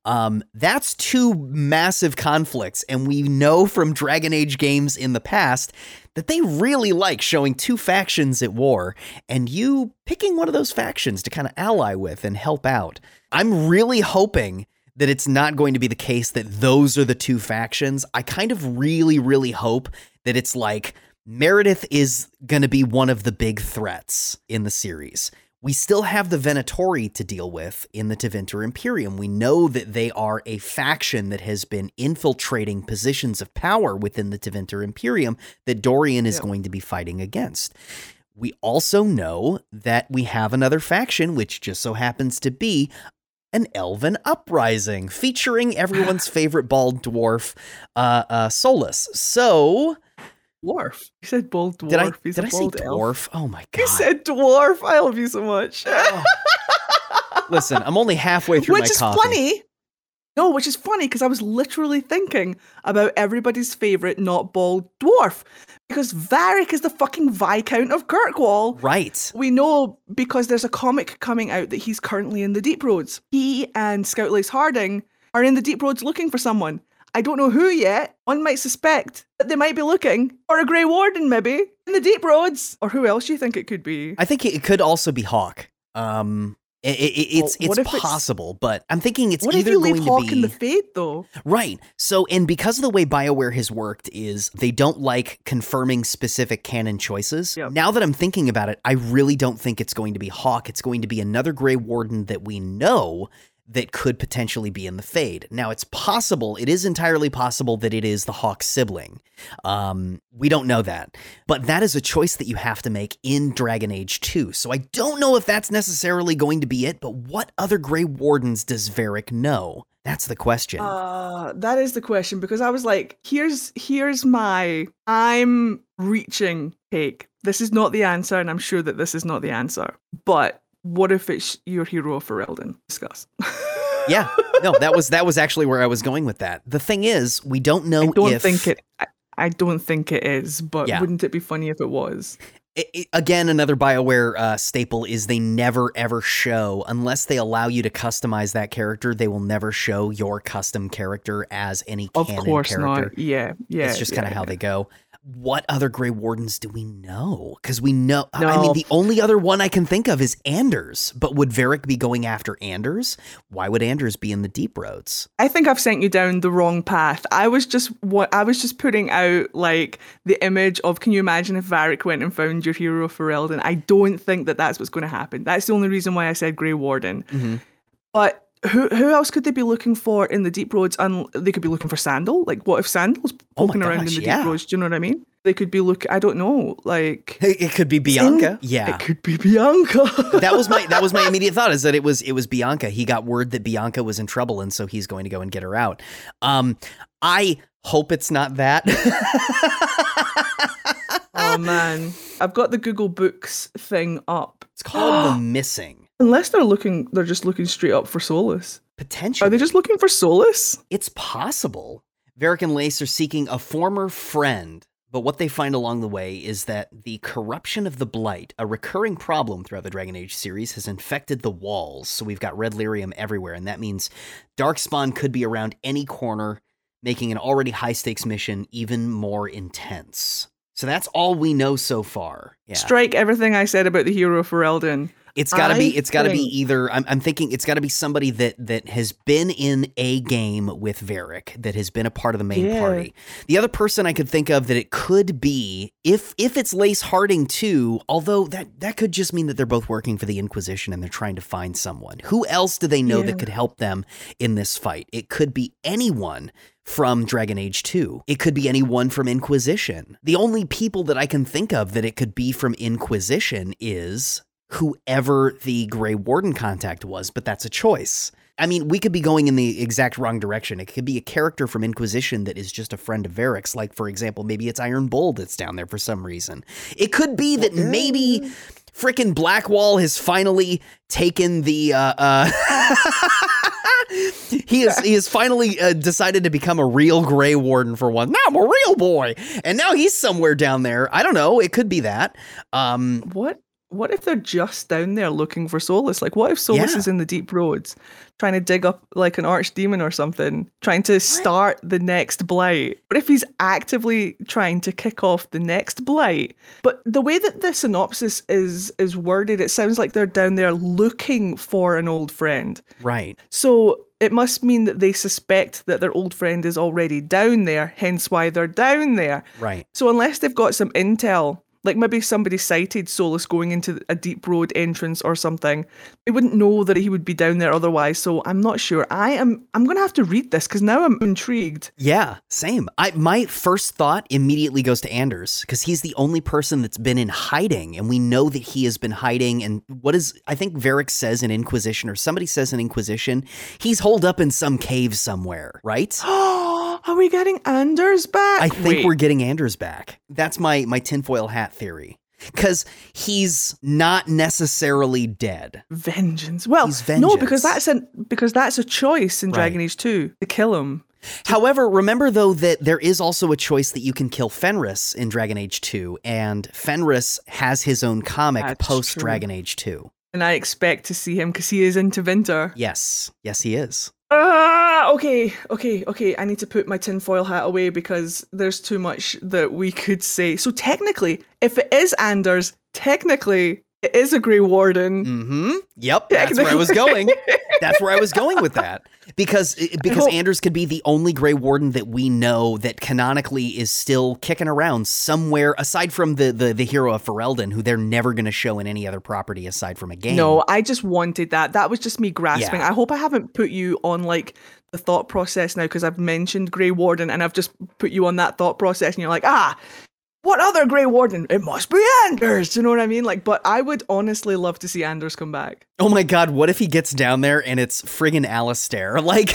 Um, that's two massive conflicts, and we know from Dragon Age games in the past that they really like showing two factions at war, and you picking one of those factions to kind of ally with and help out. I'm really hoping that it's not going to be the case that those are the two factions. I kind of really, really hope that it's like Meredith is going to be one of the big threats in the series. We still have the Venatori to deal with in the Tevinter Imperium. We know that they are a faction that has been infiltrating positions of power within the Tevinter Imperium that Dorian is Yeah. going to be fighting against. We also know that we have another faction, which just so happens to be an elven uprising featuring everyone's favorite bald dwarf, uh, uh, Solas. So, Dwarf. You said bald dwarf. did I He's did I say bold elf. dwarf? Oh my god! You said dwarf. I love you so much. Listen, I'm only halfway through which my is coffee. funny. No, which is funny because I was literally thinking about everybody's favorite not bald dwarf because Varric is the fucking Viscount of Kirkwall. Right. We know because there's a comic coming out that he's currently in the Deep Roads. He and Scout Lace Harding are in the Deep Roads looking for someone. I don't know who yet. One might suspect that they might be looking for a Grey Warden, maybe in the Deep Roads, or who else you think it could be? I think it could also be Hawke. Um, it, it, it's Well, it's if it's- possible, but I'm thinking it's what if either you going leave to be in the Fade though? Right. So, and because of the way BioWare has worked, is they don't like confirming specific canon choices. Yep. Now that I'm thinking about it, I really don't think it's going to be Hawke. It's going to be another Grey Warden that we know that could potentially be in the Fade. Now, it's possible, it is entirely possible that it is the Hawke sibling. Um, we don't know that. But that is a choice that you have to make in Dragon Age 2. So I don't know if that's necessarily going to be it, but what other Grey Wardens does Varric know? That's the question. Uh, that is the question because I was like, here's here's my I'm reaching take. This is not the answer, and I'm sure that this is not the answer. But what if it's your hero Ferelden? Discuss. yeah no that was that was actually where i was going with that the thing is we don't know I don't if think it. I, I don't think it is, but Yeah. wouldn't it be funny if it was? I- I- again, another Bioware uh, staple is they never ever show, unless they allow you to customize that character, they will never show your custom character as any character. Of canon course character. not. Yeah, yeah. it's just kind of yeah, how they go. What other Grey Wardens do we know? Because we know, I I mean, the only other one I can think of is Anders. But would Varric be going after Anders? Why would Anders be in the Deep Roads? I think I've sent you down the wrong path. I was just what I was just putting out like the image of. Can you imagine if Varric went and found your hero Ferelden? I don't think that that's what's going to happen. That's the only reason why I said Grey Warden. Mm-hmm. But who who else could they be looking for in the Deep Roads? And they could be looking for Sandal. Like, what if Sandal's Oh poking around gosh, in the yeah. Deep Roads? Do you know what I mean? They could be look. I don't know. Like, It could be Bianca. yeah. it could be Bianca. that was my that was my immediate thought is that it was it was Bianca. He got word that Bianca was in trouble and so he's going to go and get her out. Um I hope it's not that. oh man, I've got the Google Books thing up. it's called The Missing. Unless they're looking, they're just looking straight up for Solas. Potentially. Are they just looking for Solas? It's possible. Varric and Lace are seeking a former friend, but what they find along the way is that the corruption of the Blight, a recurring problem throughout the Dragon Age series, has infected the walls. So we've got red lyrium everywhere, and that means Darkspawn could be around any corner, making an already high stakes mission even more intense. So that's all we know so far. Yeah. Strike everything I said about the hero Ferelden. It's gotta be. It's gotta be either. I'm, I'm thinking it's gotta be somebody that that has been in a game with Varric, that has been a part of the main Yeah. party. The other person I could think of that it could be, if if it's Lace Harding too, although that that could just mean that they're both working for the Inquisition and they're trying to find someone. Who else do they know Yeah. that could help them in this fight? It could be anyone from Dragon Age 2. It could be anyone from Inquisition. The only people that I can think of that it could be from Inquisition is whoever the Grey Warden contact was, but that's a choice. I mean, we could be going in the exact wrong direction. It could be a character from Inquisition that is just a friend of Varric's. Like, for example, maybe it's Iron Bull that's down there for some reason. It could be that maybe frickin' Blackwall has finally taken the. Uh, uh, he has he has finally uh, decided to become a real Grey Warden for one. Now I'm a real boy, and now he's somewhere down there. I don't know. It could be that. Um, What? What if they're just down there looking for Solas? Like, what if Solas Yeah. is in the deep roads, trying to dig up like an archdemon or something, trying to start the next blight? What if he's actively trying to kick off the next blight? But the way that the synopsis is is worded, it sounds like they're down there looking for an old friend. right. So it must mean that they suspect that their old friend is already down there, hence why they're down there. Right. So unless they've got some intel, like maybe somebody sighted Solas going into a deep road entrance or something, they wouldn't know that he would be down there otherwise. So I'm not sure. I am. I'm gonna have to read this because now I'm intrigued. Yeah, same. I my first thought immediately goes to Anders because he's the only person that's been in hiding, and we know that he has been hiding. And what is I think Varric says in Inquisition, or somebody says in Inquisition, he's holed up in some cave somewhere, right? Are we getting Anders back? I think Wait, we're getting Anders back. That's my my tinfoil hat theory. Because he's not necessarily dead. vengeance. Well, He's no, because that's a because that's a choice in Right. Dragon Age Two to kill him. However, remember though that there is also a choice that you can kill Fenris in Dragon Age 2, and Fenris has his own comic That's post true. Dragon Age 2. And I expect to see him because he is in Tevinter. Yes, yes, he is. Ah! Ah, okay, okay, okay. I need to put my tinfoil hat away because there's too much that we could say. So technically, if it is Anders, technically it is a Grey Warden. Mm-hmm. Yep, that's where I was going. That's where I was going with that. Because because hope- Anders could be the only Grey Warden that we know that canonically is still kicking around somewhere aside from the the, the hero of Ferelden, who they're never going to show in any other property aside from a game. No, I just wanted that. That was just me grasping. Yeah. I hope I haven't put you on like the thought process now because I've mentioned Grey Warden and I've just put you on that thought process and you're like, ah, what other Grey Warden? It must be Anders. You know what I mean? Like, but I would honestly love to see Anders come back. Oh my god, what if he gets down there and it's friggin' Alistair? Like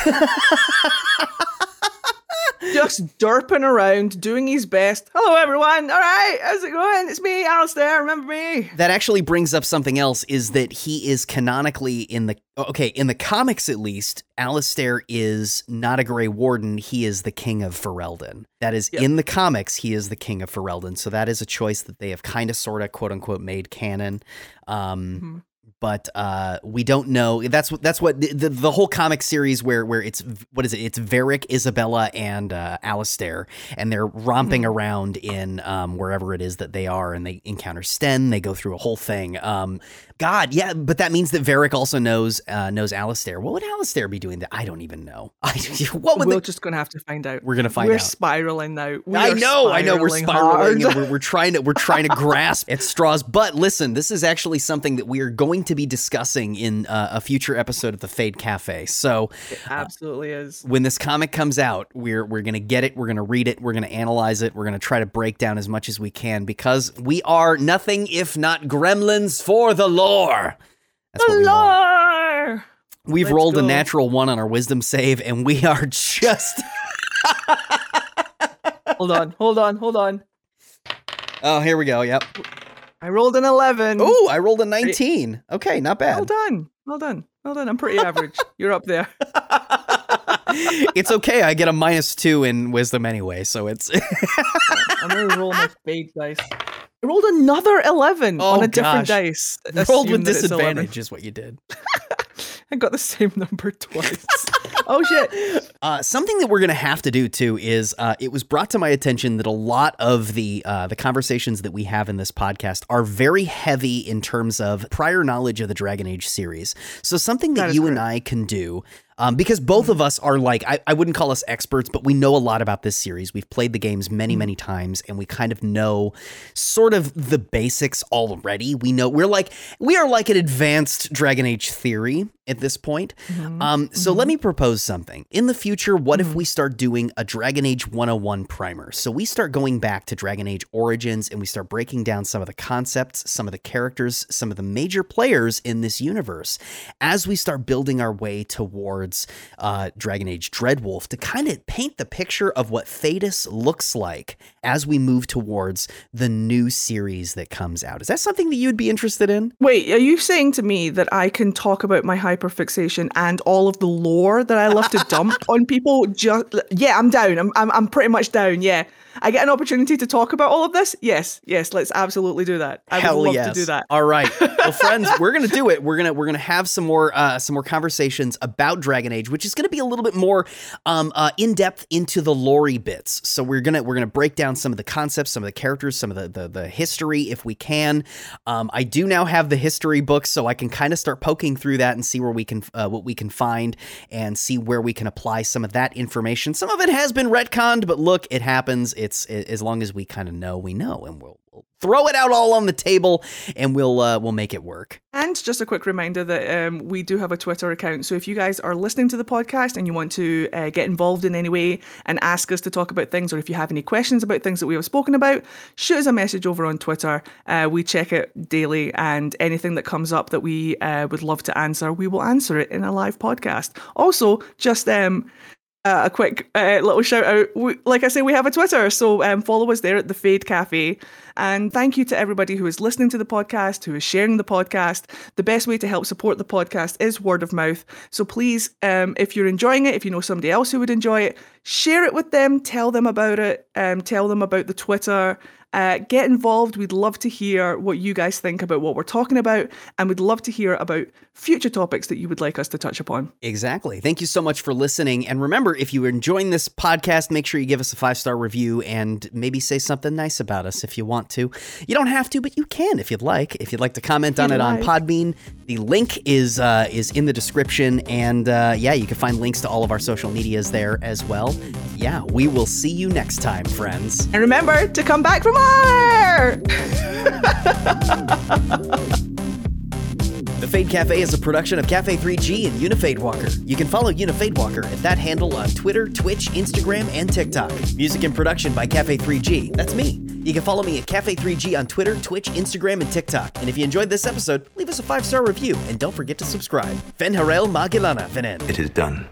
just derping around, doing his best. Hello, everyone. All right, how's it going? It's me, Alistair. Remember me? that actually brings up something else is that he is canonically in the okay in the comics at least Alistair is not a Grey Warden he is the king of Ferelden that is Yep. in the comics he is the king of Ferelden so that is a choice that they have kind of sort of quote unquote made canon um Mhm. But uh, we don't know. That's what that's what the, the, the whole comic series where where it's what is it? It's Varric, Isabela, and uh, Alistair, and they're romping around in um, wherever it is that they are, and they encounter Sten. They go through a whole thing. Um, God, yeah, but that means that Varric also knows uh, knows Alistair. What would Alistair be doing? That I don't even know. I, what would We're the, just gonna have to find out. we're gonna find We're out. spiraling now. We I know, I know. We're spiraling we're, we're trying to we're trying to grasp at straws. But listen, this is actually something that we are going to be discussing in uh, a future episode of the Fade Cafe. So It absolutely is. when this comic comes out, we're we're gonna get it, we're gonna read it, we're gonna analyze it, we're gonna try to break down as much as we can because we are nothing if not gremlins for the lore. That's what we lore. We've Let's rolled a natural one on our wisdom save, and we are just. Hold on, hold on, hold on. oh, here we go. Yep. I rolled an 11. Oh, I rolled a 19. Okay, not bad. Well done. Well done. Well done. I'm pretty average. You're up there. it's okay. I get a minus two in wisdom anyway, so it's I'm going to roll my spade dice. I rolled another 11 Oh, on a different gosh. dice. rolled with that it's 11. disadvantage is what you did. I got the same number twice. oh, shit. Uh, something that we're gonna have to do too is uh, it was brought to my attention that a lot of the uh, the conversations that we have in this podcast are very heavy in terms of prior knowledge of the Dragon Age series. So something that, That you and. I can do. Um, because both of us are like, I, I wouldn't call us experts, but we know a lot about this series. We've played the games many, many times, and we kind of know sort of the basics already. We know we're like, we are like an advanced Dragon Age theory at this point. Um, so let me propose something. In the future, what if we start doing a Dragon Age 101 primer? So we start going back to Dragon Age Origins and we start breaking down some of the concepts, some of the characters, some of the major players in this universe as we start building our way towards uh, Dragon Age Dreadwolf to kind of paint the picture of what Thedas looks like as we move towards the new series that comes out. Is that something that you would be interested in? Wait, are you saying to me that I can talk about my hyperfixation and all of the lore that I love to dump on people? Just yeah, I'm down. I'm, I'm I'm pretty much down. Yeah, I get an opportunity to talk about all of this. Yes, yes, let's absolutely do that. I Hell would love yes. to do that. All right. Well, friends, we're gonna do it. We're gonna we're gonna have some more uh, some more conversations about Dragon Age, which is gonna be a little bit more um, uh, in depth into the lore bits. So we're gonna we're gonna break down some of the concepts, some of the characters, some of the the, the history, if we can. Um, I do now have the history books, so I can kind of start poking through that and see where we can uh, what we can find and see where we can apply some of that information. Some of it has been retconned, but look, it happens. It's it, as long as we kind of know, we know, and we'll, we'll throw it out all on the table, and we'll uh, we'll make it work. And just a quick reminder that um, we do have a Twitter account. So if you guys are listening to the podcast and you want to uh, get involved in any way and ask us to talk about things, or if you have any questions about things that we have spoken about, shoot us a message over on Twitter. Uh, we check it daily, and anything that comes up that we uh, would love to answer, we will answer it in a live podcast. Also, just um, uh, a quick uh, little shout out. We, like I say, we have a Twitter, so um, follow us there at the Fade Cafe. And thank you to everybody who is listening to the podcast, who is sharing the podcast. The best way to help support the podcast is word of mouth. So please, um, if you're enjoying it, if you know somebody else who would enjoy it, share it with them, tell them about it, um, tell them about the Twitter. Uh, get involved. We'd love to hear what you guys think about what we're talking about, and we'd love to hear about future topics that you would like us to touch upon. Exactly. Thank you so much for listening. And remember, if you are enjoying this podcast, make sure you give us a five star review and maybe say something nice about us if you want to. You don't have to, but you can if you'd like. If you'd like to comment on it on like. Podbean, the link is uh, is in the description. And uh, yeah, you can find links to all of our social medias there as well. Yeah, we will see you next time, friends. And remember to come back for more! The Fade Cafe is a production of Cafe 3G and Unifade Walker. You can follow Unifade Walker at that handle on Twitter, Twitch, Instagram, and TikTok. Music and production by Cafe 3G. That's me. You can follow me at Cafe 3G on Twitter, Twitch, Instagram, and TikTok. And if you enjoyed this episode, leave us a five star review and don't forget to subscribe. Fen Harel Magilana Venen. It is done.